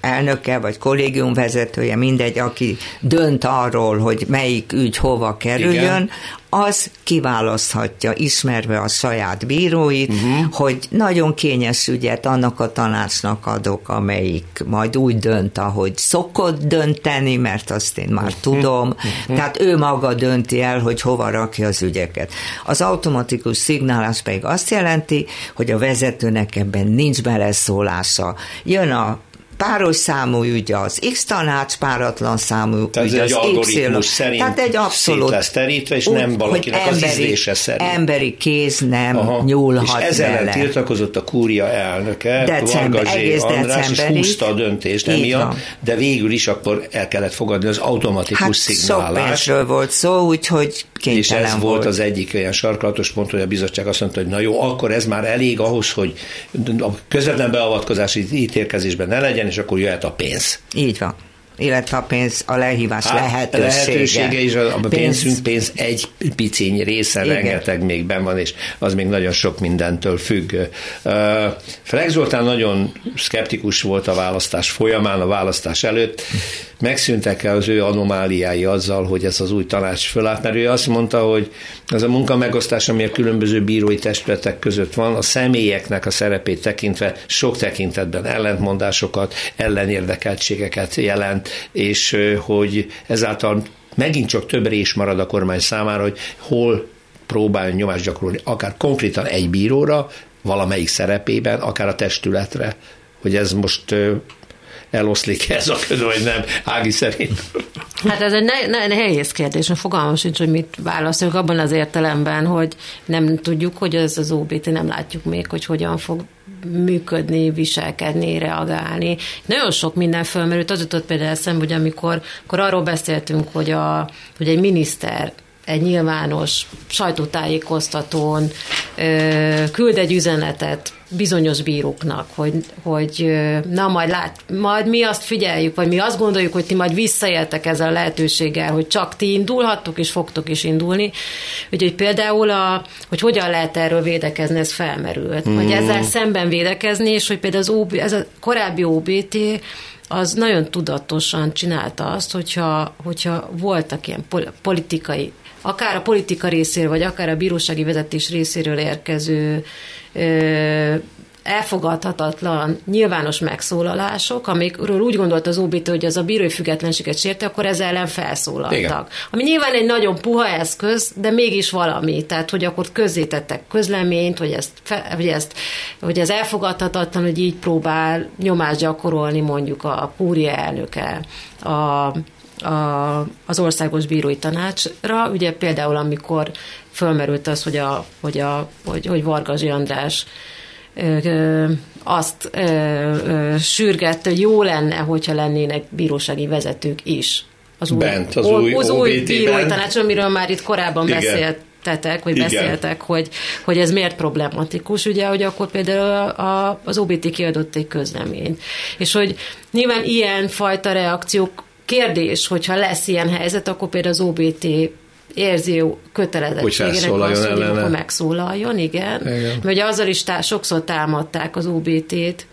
elnöke vagy kollégium vezetője, mindegy, aki dönt arról, hogy melyik ügy hova kerüljön, Igen. az kiválaszthatja, ismerve a saját bíróit, uh-huh. hogy nagyon kényes ügyet annak a tanácsnak adok, amelyik majd úgy dönt, ahogy szokott dönteni, mert azt én már uh-huh. tudom. Uh-huh. Tehát ő maga dönti el, hogy hova rakja az ügyeket. Az automatikus szignálás pedig azt jelenti, hogy a vezetőnek ebben nincs beleszólása. Jön a páros számú ügy az X tanács, páratlan számú Tehát ügy az egy Y. szerint Tehát egy abszolút lesz terítve, és úgy, nem valakinek emberi, az ízlése szerint. Emberi kéz nem Aha. nyúlhat És ezzel vele. tiltakozott a kúria elnöke, December, Varga egész András, és húzta a döntést emiatt, de végül is akkor el kellett fogadni az automatikus hát szignálás. Sok volt szó, úgyhogy és ez volt. volt az egyik olyan sarkalatos pont, hogy a bizottság azt mondta, hogy na jó, akkor ez már elég ahhoz, hogy a közvetlen beavatkozási ítélkezésben ne legyen, és akkor jöhet a pénz. Így van illetve a pénz, a lehívás hát, lehetősége. lehetősége is, a, a pénzünk pénz egy piciny része, Igen. rengeteg még ben van, és az még nagyon sok mindentől függ. Uh, Flex Zoltán nagyon szkeptikus volt a választás folyamán, a választás előtt. Megszűntek el az ő anomáliái azzal, hogy ez az új tanács fölállt, mert ő azt mondta, hogy az a munka megosztás, ami a különböző bírói testületek között van, a személyeknek a szerepét tekintve sok tekintetben ellentmondásokat, ellenérdekeltségeket jelent, és hogy ezáltal megint csak több rés marad a kormány számára, hogy hol próbál nyomást gyakorolni, akár konkrétan egy bíróra, valamelyik szerepében, akár a testületre, hogy ez most eloszlik ez a köd, vagy nem, Ági szerint. Hát ez egy ne, ne, nehéz kérdés, fogalmam sincs, hogy mit válaszoljuk abban az értelemben, hogy nem tudjuk, hogy ez az OBT, nem látjuk még, hogy hogyan fog működni, viselkedni, reagálni. Nagyon sok minden fölmerült. Az jutott például eszembe, hogy amikor, amikor arról beszéltünk, hogy, a, hogy egy miniszter egy nyilvános sajtótájékoztatón ö, küld egy üzenetet bizonyos bíróknak, hogy, hogy na majd lát, majd mi azt figyeljük, vagy mi azt gondoljuk, hogy ti majd visszaéltek ezzel a lehetőséggel, hogy csak ti indulhattok, és fogtok is indulni. Úgyhogy például, a, hogy hogyan lehet erről védekezni, ez felmerült. Mm. Hogy ezzel szemben védekezni, és hogy például az OB, ez a korábbi OBT az nagyon tudatosan csinálta azt, hogyha, hogyha voltak ilyen politikai akár a politika részéről, vagy akár a bírósági vezetés részéről érkező elfogadhatatlan nyilvános megszólalások, amikről úgy gondolt az OBT, hogy az a bírói függetlenséget sérte, akkor ezzel ellen felszólaltak. Igen. Ami nyilván egy nagyon puha eszköz, de mégis valami. Tehát, hogy akkor közzétettek közleményt, hogy, ezt, hogy, ezt, hogy ez elfogadhatatlan, hogy így próbál nyomást gyakorolni mondjuk a kúria elnöke a a, az országos bírói tanácsra, ugye például amikor fölmerült az, hogy, a, hogy, a, hogy, hogy Vargazsi András azt ö, ö, sürgette, hogy jó lenne, hogyha lennének bírósági vezetők is. Az új, Bent, az új, az új bírói tanács, amiről már itt korábban Igen. beszélt tetek, vagy Igen. beszéltek, hogy, hogy ez miért problematikus, ugye, hogy akkor például a, az OBT kiadott egy közleményt. És hogy nyilván ilyen fajta reakciók kérdés, hogyha lesz ilyen helyzet, akkor például az OBT érzi kötelezettségének az, hogy akkor megszólaljon, igen. igen. Mert azzal is tá- sokszor támadták az OBT-t,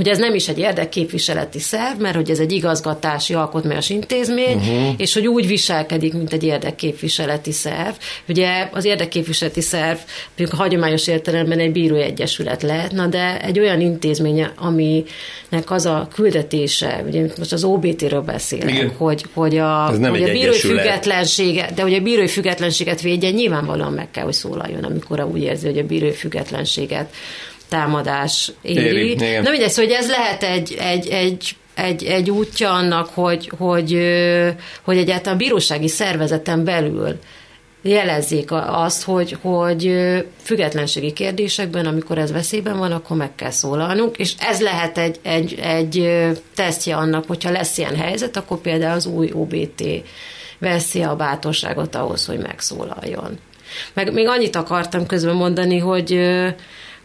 hogy ez nem is egy érdekképviseleti szerv, mert hogy ez egy igazgatási alkotmányos intézmény, uh-huh. és hogy úgy viselkedik, mint egy érdekképviseleti szerv. Ugye az érdekképviseleti szerv mondjuk a hagyományos értelemben egy bírói egyesület lehetne, de egy olyan intézmény, aminek az a küldetése, ugye most az OBT-ről beszélek, hogy, hogy a, hogy a bírói egyesület. függetlensége, de hogy a bírói függetlenséget védje, nyilvánvalóan meg kell, hogy szólaljon, amikor úgy érzi, hogy a bírói függetlenséget támadás éri. éri Na mindegy, szóval, hogy ez lehet egy, egy, egy egy, egy útja annak, hogy, hogy, hogy egyáltalán a bírósági szervezeten belül jelezzék azt, hogy, hogy függetlenségi kérdésekben, amikor ez veszélyben van, akkor meg kell szólalnunk, és ez lehet egy, egy, egy tesztje annak, hogyha lesz ilyen helyzet, akkor például az új OBT veszi a bátorságot ahhoz, hogy megszólaljon. Meg még annyit akartam közben mondani, hogy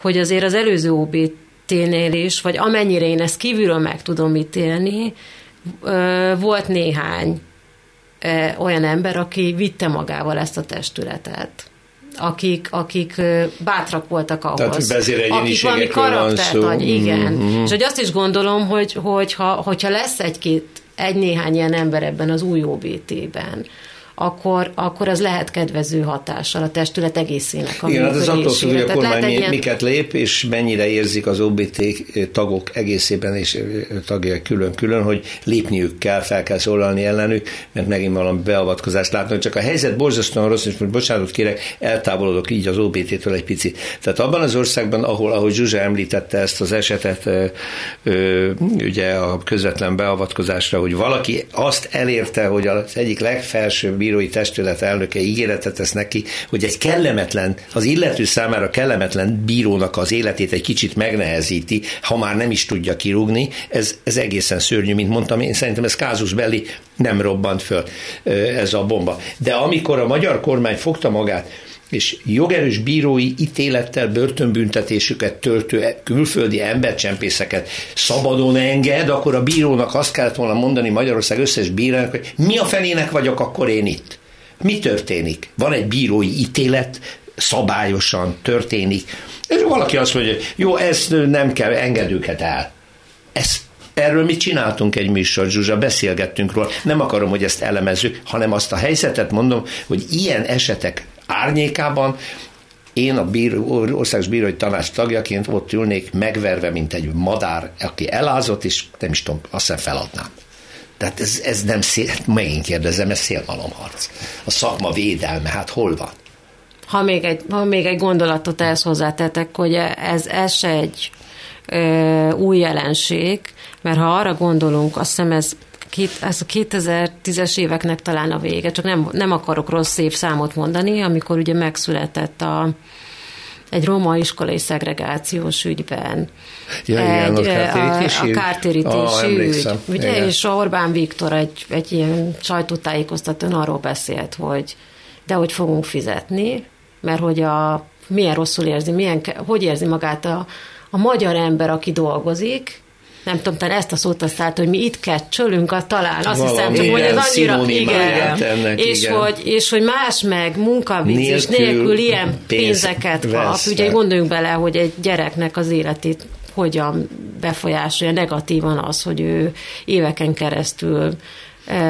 hogy azért az előző OBT-nél is, vagy amennyire én ezt kívülről meg tudom ítélni, volt néhány olyan ember, aki vitte magával ezt a testületet akik, akik bátrak voltak ahhoz. Tehát akik valami karaktert ad, igen. Mm-hmm. És hogy azt is gondolom, hogy, hogy ha, hogyha lesz egy-két, egy-néhány ilyen ember ebben az új OBT-ben, akkor, akkor az lehet kedvező hatással a testület egészének a Igen, hát ez attól függ, hogy a kormány ilyen... miket lép, és mennyire érzik az OBT tagok egészében és tagjai külön-külön, hogy lépniük kell, fel kell szólalni ellenük, mert megint valami beavatkozást látnak. Csak a helyzet borzasztóan rossz, és most bocsánatot kérek, eltávolodok így az OBT-től egy picit. Tehát abban az országban, ahol, ahogy Zsuzsa említette ezt az esetet, ugye a közvetlen beavatkozásra, hogy valaki azt elérte, hogy az egyik legfelsőbb bírói testület elnöke ígéretet tesz neki, hogy egy kellemetlen, az illető számára kellemetlen bírónak az életét egy kicsit megnehezíti, ha már nem is tudja kirúgni, ez, ez egészen szörnyű, mint mondtam, én szerintem ez kázus belli nem robbant föl ez a bomba. De amikor a magyar kormány fogta magát, és jogerős bírói ítélettel börtönbüntetésüket töltő külföldi embercsempészeket szabadon enged, akkor a bírónak azt kellett volna mondani Magyarország összes bírának, hogy mi a fenének vagyok akkor én itt. Mi történik? Van egy bírói ítélet, szabályosan történik. És valaki azt mondja, hogy jó, ezt nem kell, engedőket el. Ez Erről mit csináltunk egy műsor, Zsuzsa, beszélgettünk róla. Nem akarom, hogy ezt elemezzük, hanem azt a helyzetet mondom, hogy ilyen esetek árnyékában én a bíró, országos bírói tanács tagjaként ott ülnék megverve, mint egy madár, aki elázott, és nem is tudom, azt hiszem feladnám. Tehát ez, ez nem szél, megint kérdezem, ez szélmalomharc. A szakma védelme, hát hol van? Ha még egy, ha még egy gondolatot ehhez hozzátetek, hogy ez, ez se egy ö, új jelenség, mert ha arra gondolunk, azt hiszem ez két, ez a 2010-es éveknek talán a vége, csak nem, nem akarok rossz számot mondani, amikor ugye megszületett a, egy roma iskolai szegregációs ügyben. Ja, egy, igen, a, a kártérítési oh, ügy. Ugye, igen. és Orbán Viktor egy, egy ilyen sajtótájékoztatón arról beszélt, hogy de hogy fogunk fizetni, mert hogy a milyen rosszul érzi, milyen, hogy érzi magát a, a magyar ember, aki dolgozik, nem tudom, talán ezt a szót használt, hogy mi itt kecsölünk, a talán. Azt Valami, hiszem, csak, hogy ez annyira, igen, ennek, és, igen. Hogy, és hogy más meg munkavégzés nélkül, nélkül ilyen pénzeket kap. Ugye gondoljunk bele, hogy egy gyereknek az életét hogyan befolyásolja negatívan az, hogy ő éveken keresztül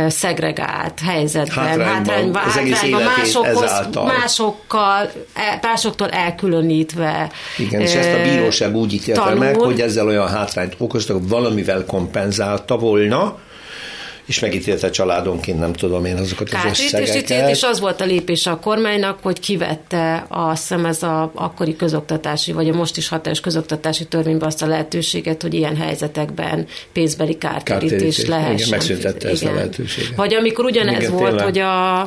szegregált helyzetben, hátrányban, hátrányban másokhoz, másokkal, e, másoktól elkülönítve. Igen, és ezt a bíróság úgy ítélte meg, hogy ezzel olyan hátrányt okoztak, valamivel kompenzálta volna, és megítélte családonként, nem tudom én azokat az összegeket. És az volt a lépés a kormánynak, hogy kivette a szem ez a akkori közoktatási, vagy a most is hatályos közoktatási törvénybe azt a lehetőséget, hogy ilyen helyzetekben pénzbeli kártérítés lehessen. Igen, megszüntette igen. ezt a lehetőséget. Vagy amikor ugyanez igen, volt, tényleg. hogy a,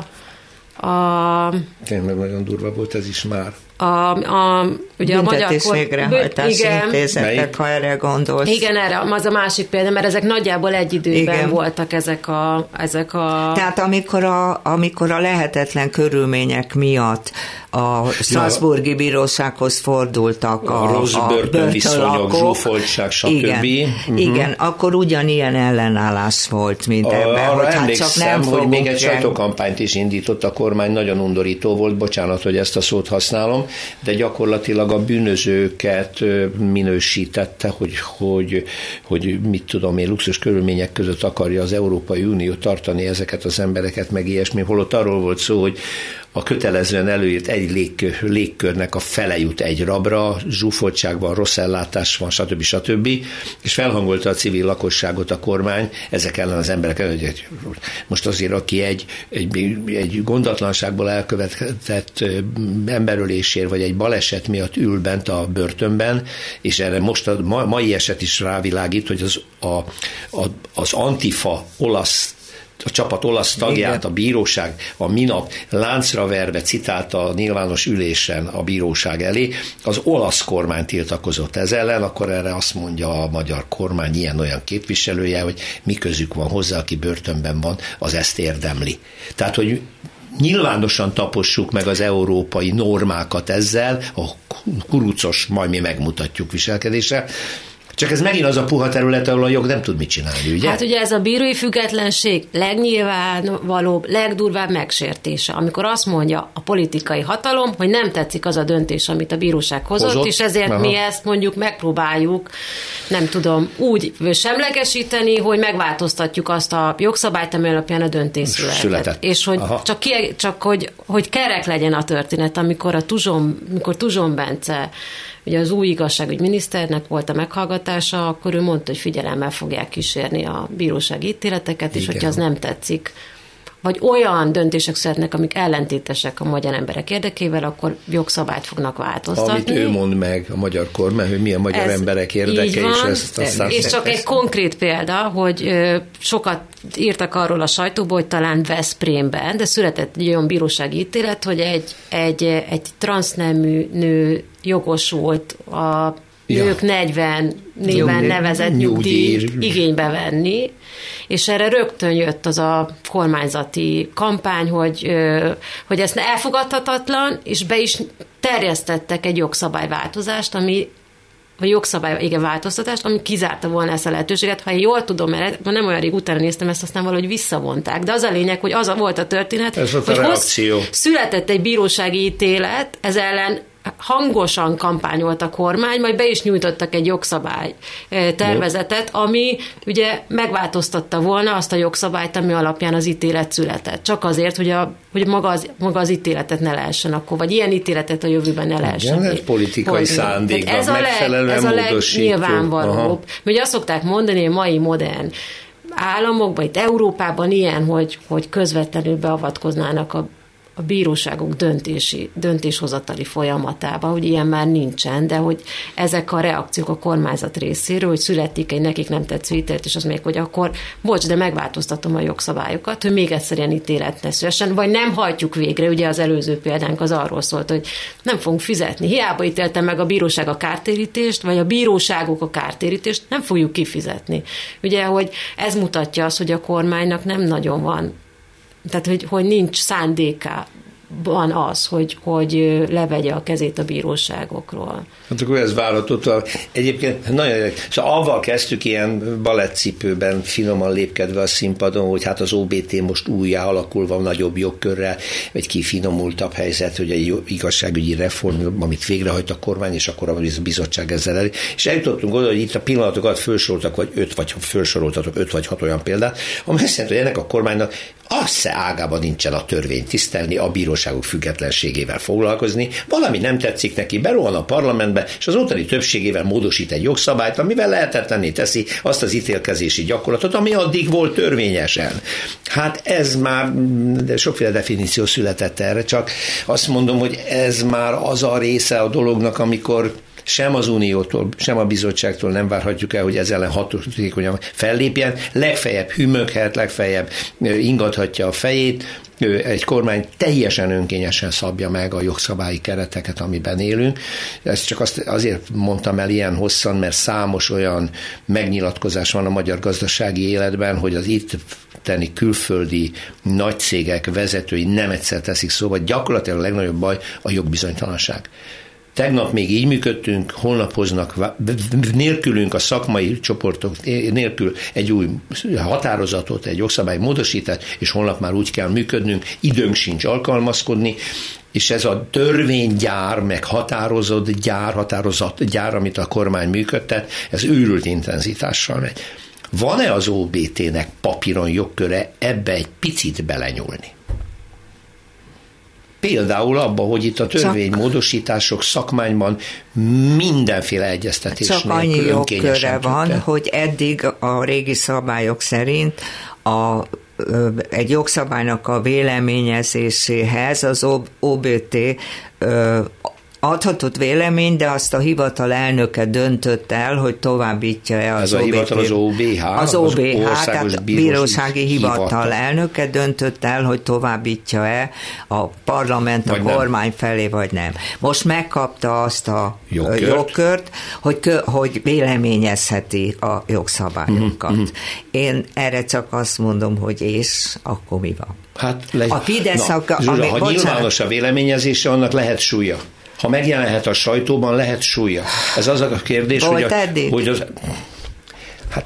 a... Tényleg nagyon durva volt ez is már a, a, ugye a magyar végrehajtási igen, intézetek, ha erre gondolsz. Igen, erre, az a másik példa, mert ezek nagyjából egy időben igen. voltak ezek a, ezek a... Tehát amikor a, amikor a lehetetlen körülmények miatt a Strasburgi bírósághoz fordultak a, a rossz a börtönviszonyok, zsúfoltság, stb. Igen, uh-huh. igen, akkor ugyanilyen ellenállás volt, mint a, ebben, hogy hát csak nem hogy még egy sajtókampányt is indított a kormány, nagyon undorító volt, bocsánat, hogy ezt a szót használom, de gyakorlatilag a bűnözőket minősítette, hogy, hogy, hogy mit tudom én, luxus körülmények között akarja az Európai Unió tartani ezeket az embereket, meg ilyesmi, holott arról volt szó, hogy a kötelezően előírt egy légkör, légkörnek a fele jut egy rabra, zsúfoltságban, rossz ellátás van, stb. stb. És felhangolta a civil lakosságot a kormány ezek ellen az emberek előtt. Most azért, aki egy, egy, egy gondatlanságból elkövetett emberölésért, vagy egy baleset miatt ül bent a börtönben, és erre most a mai eset is rávilágít, hogy az, a, a, az Antifa olasz a csapat olasz tagját Igen. a bíróság a minap láncra verve citálta a nyilvános ülésen a bíróság elé, az olasz kormány tiltakozott ez ellen, akkor erre azt mondja a magyar kormány ilyen-olyan képviselője, hogy mi közük van hozzá, aki börtönben van, az ezt érdemli. Tehát, hogy nyilvánosan tapossuk meg az európai normákat ezzel, a kurucos, majd mi megmutatjuk viselkedésre, csak ez megint az a puha terület, ahol a jog nem tud mit csinálni, ugye? Hát ugye ez a bírói függetlenség legnyilvánvalóbb, legdurvább megsértése, amikor azt mondja a politikai hatalom, hogy nem tetszik az a döntés, amit a bíróság hozott, hozott? és ezért Aha. mi ezt mondjuk megpróbáljuk, nem tudom, úgy semlegesíteni, hogy megváltoztatjuk azt a jogszabályt, ami alapján a döntés született. született. És hogy Aha. csak, ki, csak hogy, hogy kerek legyen a történet, amikor a Tuzson, amikor Tuzson Bence ugye az új igazságügy miniszternek volt a meghallgatása, akkor ő mondta, hogy figyelemmel fogják kísérni a bírósági ítéleteket, és Igen. hogyha az nem tetszik, vagy olyan döntések születnek, amik ellentétesek a magyar emberek érdekével, akkor jogszabályt fognak változtatni. Amit ő mond meg a magyar kormány, hogy mi a magyar Ez emberek érdeke, van, és ezt aztán... És csak egy konkrét példa, hogy sokat írtak arról a sajtóból, hogy talán Veszprémben, de született egy olyan bírósági ítélet, hogy egy, egy, egy transznemű nő jogosult a ja. nők 40 néven nevezett nyugdíj igénybe venni, és erre rögtön jött az a kormányzati kampány, hogy, hogy ez elfogadhatatlan, és be is terjesztettek egy jogszabályváltozást, ami a jogszabály, igen, változtatást, ami kizárta volna ezt a lehetőséget. Ha én jól tudom, mert nem olyan rég utána néztem ezt, aztán valahogy visszavonták. De az a lényeg, hogy az a volt a történet, ez hogy a reakció. született egy bírósági ítélet, ez ellen hangosan kampányolt a kormány, majd be is nyújtottak egy jogszabály eh, tervezetet, ami ugye megváltoztatta volna azt a jogszabályt, ami alapján az ítélet született. Csak azért, hogy, a, hogy maga, az, maga az ítéletet ne lehessen akkor, vagy ilyen ítéletet a jövőben ne lehessen. Igen, ez politikai szándékban ez a leg, Ez a legnyilvánvalóbb. Ugye azt szokták mondani, hogy mai modern államokban, itt Európában ilyen, hogy, hogy közvetlenül beavatkoznának a a bíróságok döntési, döntéshozatali folyamatában, hogy ilyen már nincsen, de hogy ezek a reakciók a kormányzat részéről, hogy születik egy nekik nem tetsző ítélet, és az még, hogy akkor, bocs, de megváltoztatom a jogszabályokat, hogy még egyszer ilyen ítélet ne szülessen, vagy nem hajtjuk végre, ugye az előző példánk az arról szólt, hogy nem fogunk fizetni. Hiába ítélte meg a bíróság a kártérítést, vagy a bíróságok a kártérítést, nem fogjuk kifizetni. Ugye, hogy ez mutatja azt, hogy a kormánynak nem nagyon van tehát, hogy, hogy nincs szándéka van az, hogy, hogy levegye a kezét a bíróságokról. Hát akkor ez várható. Egyébként nagyon szóval avval kezdtük ilyen balettcipőben finoman lépkedve a színpadon, hogy hát az OBT most újjá alakulva nagyobb jogkörrel, egy kifinomultabb helyzet, hogy egy igazságügyi reform, amit végrehajt a kormány, és akkor a bizottság ezzel elé. És eljutottunk oda, hogy itt a pillanatokat felsoroltak, vagy öt, vagy felsoroltatok öt vagy hat olyan példát, amely szerint, hogy ennek a kormánynak az se ágában nincsen a törvény tisztelni, a bíróságok függetlenségével foglalkozni, valami nem tetszik neki, berohan a parlamentbe, és az ottani többségével módosít egy jogszabályt, amivel lehetetlenné teszi azt az ítélkezési gyakorlatot, ami addig volt törvényesen. Hát ez már, de sokféle definíció született erre, csak azt mondom, hogy ez már az a része a dolognak, amikor sem az Uniótól, sem a bizottságtól nem várhatjuk el, hogy ez ellen hatékonyan fellépjen, legfeljebb hümöghet, legfeljebb ingathatja a fejét, egy kormány teljesen önkényesen szabja meg a jogszabályi kereteket, amiben élünk. Ezt csak azt, azért mondtam el ilyen hosszan, mert számos olyan megnyilatkozás van a magyar gazdasági életben, hogy az itt tenni külföldi nagy cégek vezetői nem egyszer teszik szóba, gyakorlatilag a legnagyobb baj a jogbizonytalanság. Tegnap még így működtünk, holnap hoznak nélkülünk a szakmai csoportok nélkül egy új határozatot, egy jogszabály módosítás, és holnap már úgy kell működnünk, időnk sincs alkalmazkodni, és ez a törvénygyár, meg határozott gyár, határozott gyár, amit a kormány működtet, ez őrült intenzitással megy. Van-e az OBT-nek papíron jogköre ebbe egy picit belenyúlni? Például abba, hogy itt a törvénymódosítások szakmányban mindenféle egyeztetés Csak annyi jogköre van, hogy eddig a régi szabályok szerint a egy jogszabálynak a véleményezéséhez az OBT adhatott vélemény, de azt a hivatal elnöke döntött el, hogy továbbítja-e az Ez a hivatal az OBH? Az OBH, az tehát bírósági hivatal, hivatal elnöke döntött el, hogy továbbítja-e a parlament vagy a nem. kormány felé, vagy nem. Most megkapta azt a jogkört, jogkört hogy, hogy véleményezheti a jogszabályokat. Mm-hmm. Én erre csak azt mondom, hogy és akkor mi van? Hát le... A Fidesz, Na, a, Zsuzsa, ami, ha bocsánat, nyilvános a véleményezése, annak lehet súlya ha megjelenhet a sajtóban, lehet súlya. Ez az a kérdés, Volt hogy, a, hogy az... Hát,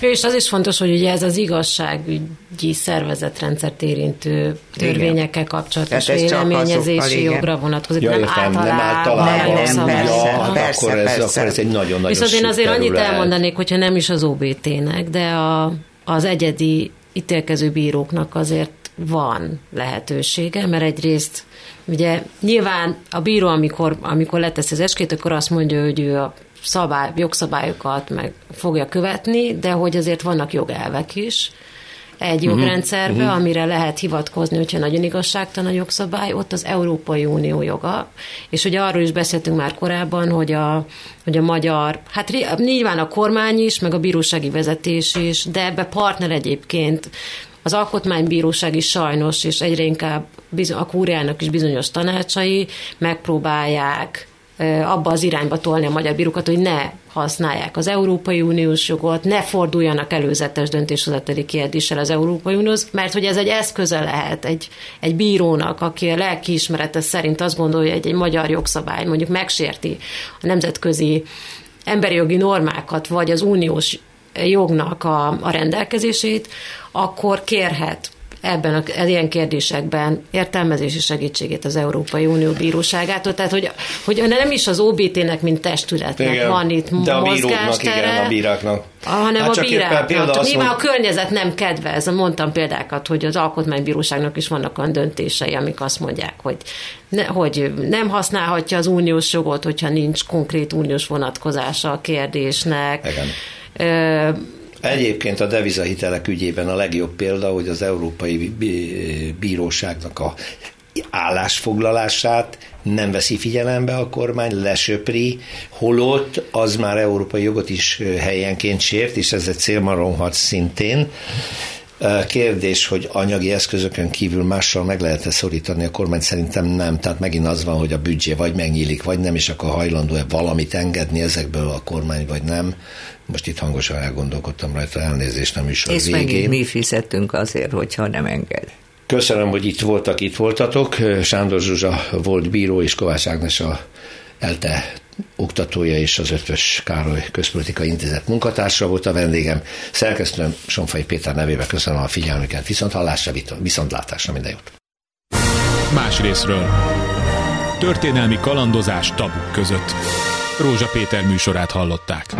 és az is fontos, hogy ugye ez az igazságügyi szervezetrendszert érintő törvényekkel kapcsolatos hát véleményezési jogra vonatkozik, ja, nem, értem, általában, nem általában. Nem, nem, persze, ja, persze, akkor, ez, persze. akkor ez egy nagyon-nagyon Viszont én azért annyit elmondanék, hogyha nem is az OBT-nek, de a, az egyedi ítélkező bíróknak azért van lehetősége, mert egyrészt ugye nyilván a bíró, amikor, amikor letesz az eskét, akkor azt mondja, hogy ő a szabály, jogszabályokat meg fogja követni, de hogy azért vannak jogelvek is, egy mhm. jogrendszerbe, uh-huh. amire lehet hivatkozni, hogyha nagyon igazságtalan a jogszabály, ott az Európai Unió joga. És ugye arról is beszéltünk már korábban, hogy a, hogy a magyar, hát nyilván a kormány is, meg a bírósági vezetés is, de ebbe partner egyébként az alkotmánybíróság is sajnos, és egyre inkább a kúriának is bizonyos tanácsai megpróbálják abba az irányba tolni a magyar bírókat, hogy ne használják az Európai Uniós jogot, ne forduljanak előzetes döntéshozatali kérdéssel az Európai Unióhoz, mert hogy ez egy eszköze lehet egy, egy bírónak, aki a lelkiismerete szerint azt gondolja, hogy egy, magyar jogszabály mondjuk megsérti a nemzetközi emberi jogi normákat, vagy az uniós jognak a, a rendelkezését, akkor kérhet ebben a ilyen kérdésekben értelmezési segítségét az Európai Unió bíróságától, tehát hogy, hogy nem is az OBT-nek, mint testületnek igen, van itt de a bíróknak, igen, a bíráknak. Hanem hát a bíráknak. Nyilván mond... a környezet nem kedvez, mondtam példákat, hogy az alkotmánybíróságnak is vannak olyan döntései, amik azt mondják, hogy, ne, hogy nem használhatja az uniós jogot, hogyha nincs konkrét uniós vonatkozása a kérdésnek. Igen Egyébként a devizahitelek ügyében a legjobb példa, hogy az Európai Bíróságnak a állásfoglalását nem veszi figyelembe a kormány, lesöpri, holott az már európai jogot is helyenként sért, és ez egy célmaromhat szintén. Kérdés, hogy anyagi eszközökön kívül mással meg lehet-e szorítani a kormány? Szerintem nem. Tehát megint az van, hogy a büdzsé vagy megnyílik, vagy nem, és akkor hajlandó-e valamit engedni ezekből a kormány, vagy nem. Most itt hangosan elgondolkodtam rajta, elnézést nem is a És végén. mi fizetünk azért, hogyha nem enged. Köszönöm, hogy itt voltak, itt voltatok. Sándor Zsuzsa volt bíró, és Kovács Ágnes a ELTE oktatója és az Ötvös Károly Közpolitikai Intézet munkatársa volt a vendégem. Szerkesztőm Sonfai Péter nevébe köszönöm a figyelmüket. Viszont hallásra, viszontlátásra minden jót. Más részről. Történelmi kalandozás tabuk között. Rózsa Péter műsorát hallották.